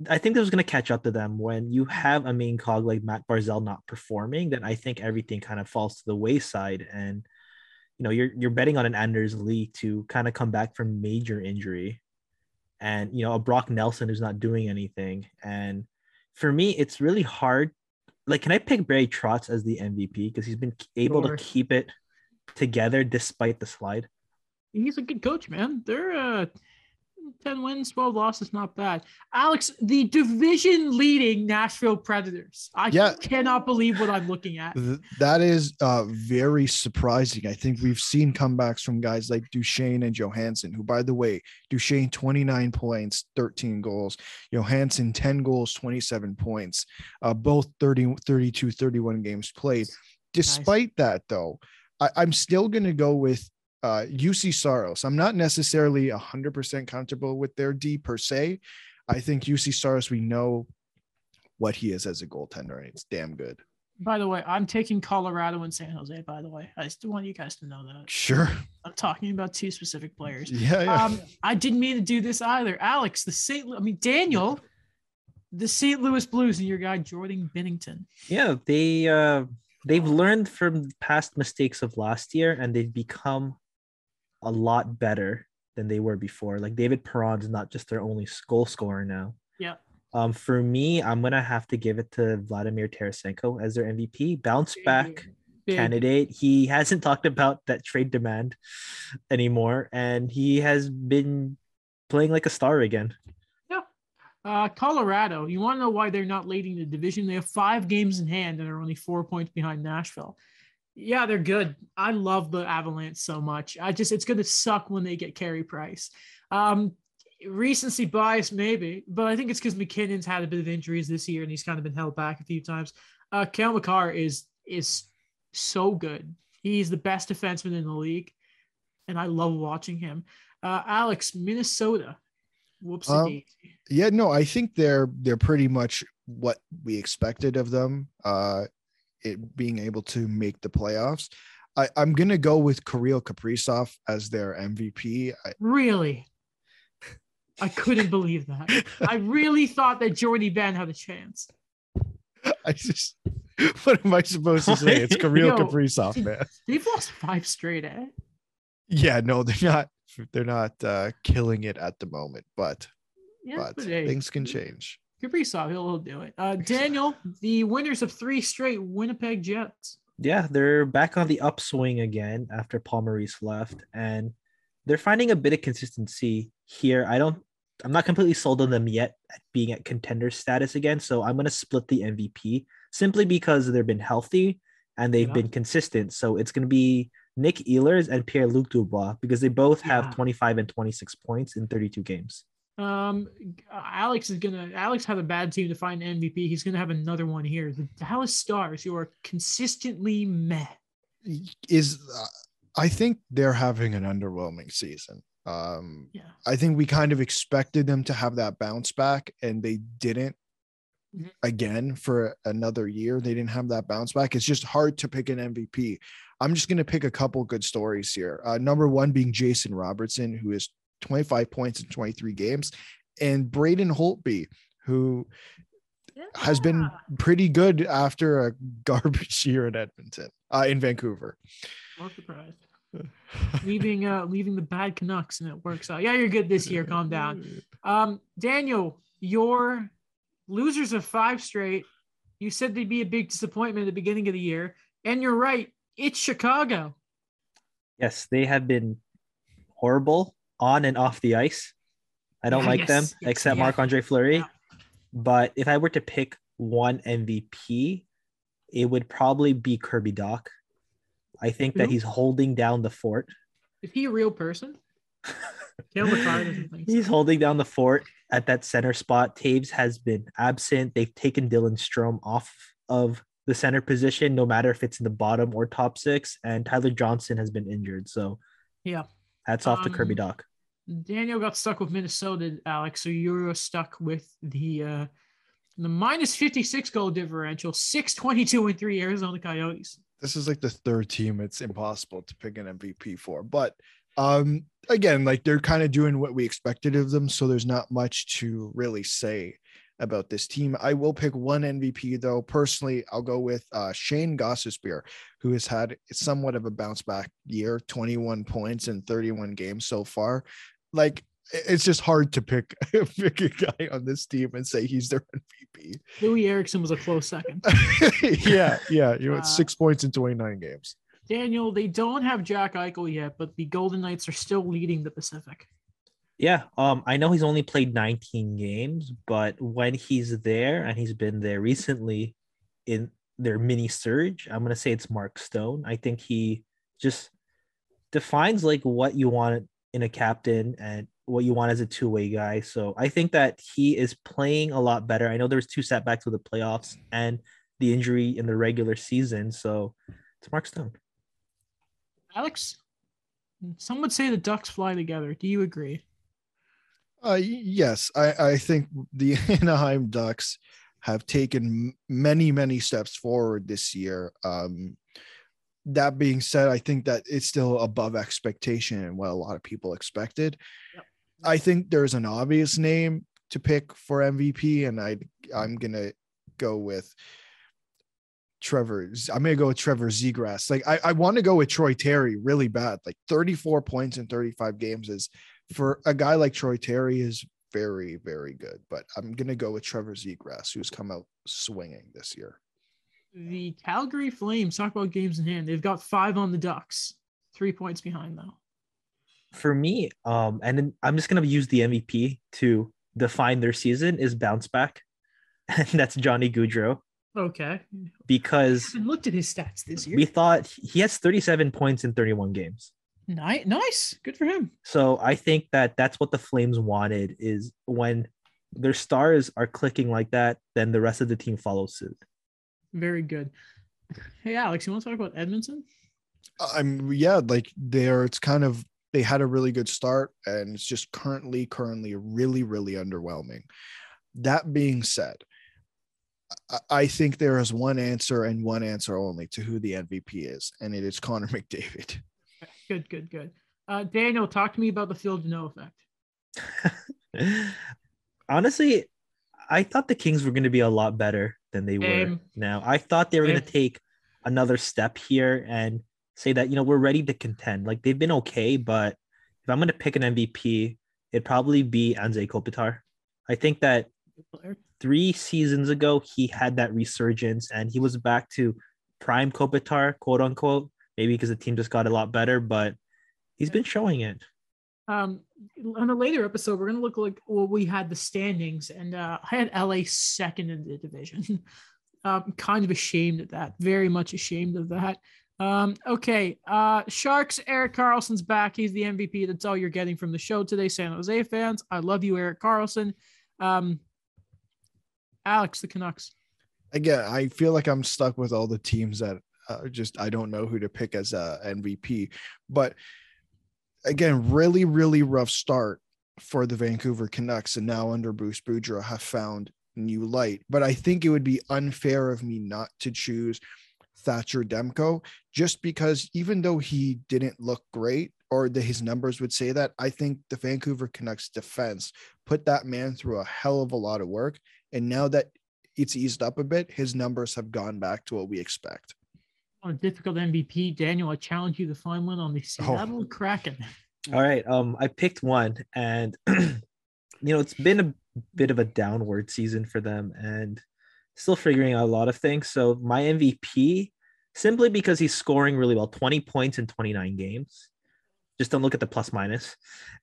I think this was gonna catch up to them when you have a main cog like Matt Barzal not performing, then I think everything kind of falls to the wayside. And you know, you're you're betting on an Anders Lee to kind of come back from major injury. And you know, a Brock Nelson who's not doing anything. And for me, it's really hard. Like, can I pick Barry Trotz as the MVP? Because he's been able Sure. to keep it together despite the slide. He's a good coach, man. They're uh 10 wins, 12 losses, not bad. Alex, the division leading Nashville Predators. I Yeah. cannot believe what I'm looking at. That is uh, very surprising. I think we've seen comebacks from guys like Duchene and Johansen, who, by the way, Duchene 29 points, 13 goals, Johansen 10 goals, 27 points, uh, both 30, 32, 31 games played. Despite that, though, I, I'm still going to go with uh, Juuse Saros. I'm not necessarily 100% comfortable with their D per se. I think Juuse Saros, we know what he is as a goaltender, and it's damn good. By the way, I'm taking Colorado and San Jose, by the way. I still want you guys to know that. Sure. I'm talking about two specific players. Yeah, yeah. Um, I didn't mean to do this either. Alex, the St. Lu- I mean Daniel, the St. Louis Blues and your guy Jordan Binnington. Yeah, they uh they've learned from past mistakes of last year and they've become a lot better than they were before. Like David Perron's not just their only goal scorer now. Yeah. Um, for me, I'm gonna have to give it to Vladimir Tarasenko as their MVP. Bounce back Big. candidate. He hasn't <laughs> talked about that trade demand anymore, and he has been playing like a star again. Yeah. Uh, Colorado, you want to know why they're not leading the division? They have five games in hand and are only four points behind Nashville. Yeah, they're good. I love the Avalanche so much. I just, it's going to suck when they get Carey Price. Um, recency bias, maybe, but I think it's because MacKinnon's had a bit of injuries this year and he's kind of been held back a few times. Uh, Cale Makar is is so good. He's the best defenseman in the league, and I love watching him. Uh, Alex, Minnesota. Whoopsie Um, yeah, no, I think they're they're pretty much what we expected of them. Uh it being able to make the playoffs. I, I'm gonna go with Kirill Kaprizov as their MVP. I, Really? I couldn't <laughs> believe that. I really thought that Jordy Ben had a chance. I just what am I supposed to say? It's Kirill <laughs> Yo. Kaprizov, man. They've lost five straight, eh? Yeah, no, they're not they're not uh killing it at the moment, but Yeah, but but hey, things can change. Kaprizov, he'll, he'll do it. Uh, <laughs> Daniel, the winners of three straight Winnipeg Jets. yeah, they're back on the upswing again after Paul Maurice left, and they're finding a bit of consistency here. I don't, I'm not completely sold on them yet at being at contender status again. So I'm gonna split the MVP simply because they've been healthy and they've Yeah. been consistent. So it's gonna be Nick Ehlers and Pierre Luc Dubois because they both have Yeah. 25 and 26 points in 32 games. Um, Alex is gonna. Alex had a bad team to find an MVP. He's gonna have another one here. The Dallas Stars, who are consistently meh. Is uh, I think they're having an underwhelming season. Um Yeah. I think we kind of expected them to have that bounce back and they didn't Mhm. again for another year. They didn't have that bounce back. It's just hard to pick an MVP. I'm just going to pick a couple good stories here. Uh, number one being Jason Robertson, who is 25 points in 23 games, and Braden Holtby, who has been pretty good after a <laughs> garbage year in Edmonton, uh, in Vancouver. Not surprised. leaving uh leaving the bad Canucks and it works out. Yeah, you're good this year. Calm down. Um, Daniel, your losers of five straight. You said they'd be a big disappointment at the beginning of the year, and you're right. It's Chicago. Yes, they have been horrible on and off the ice. I don't Yeah, like them yes, yes, except yeah. Marc Andre Fleury. Yeah. But if I were to pick one MVP, it would probably be Kirby Dach. I think that he's holding down the fort. Is he a real person? <laughs> Cale Makar doesn't think so. He's holding down the fort at that center spot. Toews has been absent. They've taken Dylan Strome off of the center position, no matter if it's in the bottom or top six. And Tyler Johnson has been injured. So Yeah. Hats off to Kirby Um, Dach. Daniel got stuck with Minnesota, Alex. So you're stuck with the uh The minus 56 goal differential, 622 and three Arizona Coyotes. This is like the third team it's impossible to pick an MVP for. But um again, like they're kind of doing what we expected of them. So there's not much to really say about this team. I will pick one MVP though. Personally, I'll go with uh, Shane Gostisbehere, who has had somewhat of a bounce back year, 21 points in 31 games so far. Like it's just hard to pick, <laughs> pick a guy on this team and say he's their MVP. Loui Eriksson was a close second. <laughs> yeah, yeah. You went Uh, six points in 29 games. Daniel, they don't have Jack Eichel yet, but the Golden Knights are still leading the Pacific. Yeah, um, I know he's only played 19 games, but when he's there, and he's been there recently in their mini surge, I'm gonna say it's Mark Stone. I think he just defines like what you want in a captain and what you want as a two-way guy. So I think that he is playing a lot better. I know there was two setbacks with the playoffs and the injury in the regular season. So it's Mark Stone. Alex, some would say the Ducks fly together. Do you agree? Uh, yes, I, I think the <laughs> Anaheim Ducks have taken many, many steps forward this year. Um, that being said, I think that it's still above expectation and what a lot of people expected. Yep. I think there's an obvious name to pick for MVP, and I I'm gonna go with Trevor. I'm gonna go with Trevor Zegras. Like I, I want to go with Troy Terry really bad. Like 34 points in 35 games is for a guy like Troy Terry is very, very good. But I'm gonna go with Trevor Zegras, who's come out swinging this year. The Calgary Flames talk about games in hand. They've got five on the Ducks, three points behind though. for me, um, and then I'm just gonna use the MVP to define their season is bounce back, <laughs> and that's Johnny Gaudreau Okay. because I looked at his stats this year. we thought he has 37 points in 31 games. Nice, nice, good for him. So I think that that's what the Flames wanted is when their stars are clicking like that, then the rest of the team follows suit. Very good. Hey, Alex, you want to talk about Edmonton? Uh, I'm yeah, like there it's kind of they had a really good start and it's just currently currently really really underwhelming. That being said, I- I think there is one answer and one answer only to who the MVP is, and it is Connor <laughs> McDavid. Good, good, good. Uh, Daniel, talk to me about the field no effect. <laughs> Honestly, I thought the Kings were going to be a lot better than they were now. I thought they were going to take another step here and say that, you know, we're ready to contend. Like they've been okay, but if I'm going to pick an MVP, it'd probably be Anze Kopitar. I think that three seasons ago, he had that resurgence and he was back to prime Kopitar, quote unquote, maybe because the team just got a lot better, but he's been showing it. Um, on a later episode, we're gonna look like well, we had the standings, and uh, I had LA second in the division. <laughs> um, kind of ashamed of that. Very much ashamed of that. Um, okay, uh, Sharks. Erik Karlsson's back. He's the MVP. That's all you're getting from the show today, San Jose fans. I love you, Eric Carlson. Um, Alex, the Canucks. Again, I feel like I'm stuck with all the teams that uh, just I don't know who to pick as a MVP. But again, really, really rough start for the Vancouver Canucks, and now under Bruce Boudreau have found new light. But I think it would be unfair of me not to choose Thatcher Demko, just because even though he didn't look great, or that his numbers would say that, I think the Vancouver Canucks defense put that man through a hell of a lot of work. And now that it's eased up a bit, his numbers have gone back to what we expect. On a difficult MVP, Daniel, I challenge you to find one on the <laughs> Seattle Kraken. All right. Um, I picked one, and <clears throat> you know it's been a bit of a downward season for them, and still figuring out a lot of things. So my MVP, simply because he's scoring really well, twenty points in twenty nine games. Just don't look at the plus minus,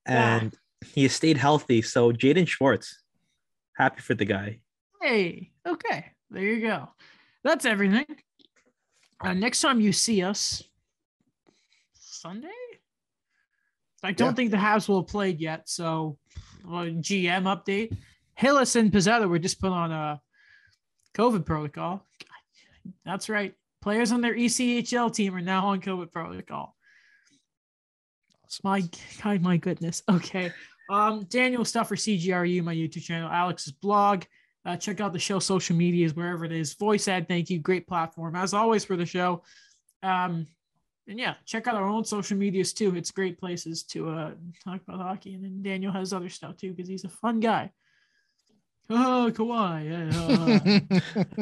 and he has stayed healthy. So Jaden Schwartz, happy for the guy. Hey, okay, there you go. That's everything. Uh, next time you see us, Sunday. I don't Yeah. think the Habs will have played yet, so uh, GM update. Hillis and Pezzetta were just put on a COVID protocol. That's right. Players on their ECHL team are now on COVID protocol. My God, my goodness. Okay. Um, Daniel stuff for CGRU, my YouTube channel, Alex's blog. Uh, check out the show social medias wherever it is. Voice ad, thank you. Great platform as always for the show. Um, and yeah, check out our own social medias too. It's great places to uh, talk about hockey. And then Daniel has other stuff too because he's a fun guy. Oh, Kawhi. Yeah, uh,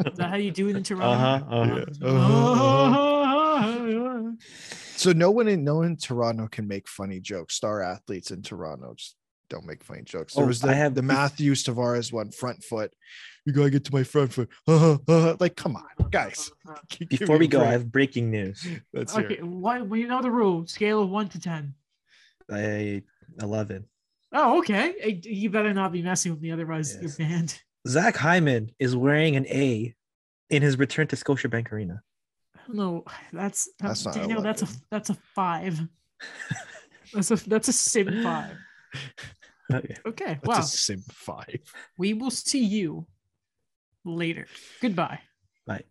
<laughs> is that how you do it in Toronto? Uh-huh, uh-huh. <laughs> so no one in no one in Toronto can make funny jokes. Star athletes in Toronto just don't make funny jokes. There Oh, was the, I have- the Matthews Tavares one, front foot. You gotta get to my front foot. <laughs> like, come on, guys. <laughs> <laughs> Before we go, I have breaking news. Let's Okay, it. what? Well, you know the rule. Scale of one to ten. I 11. Oh, okay. You better not be messing with me, otherwise Yes. you're banned. Zach Hyman is wearing an A in his return to Scotiabank Arena. No, that's That's not Daniel, that's a that's a five. that's a that's a sim five. <laughs> Okay. Okay. That's wow. a sim five. We will see you later. Goodbye. Bye.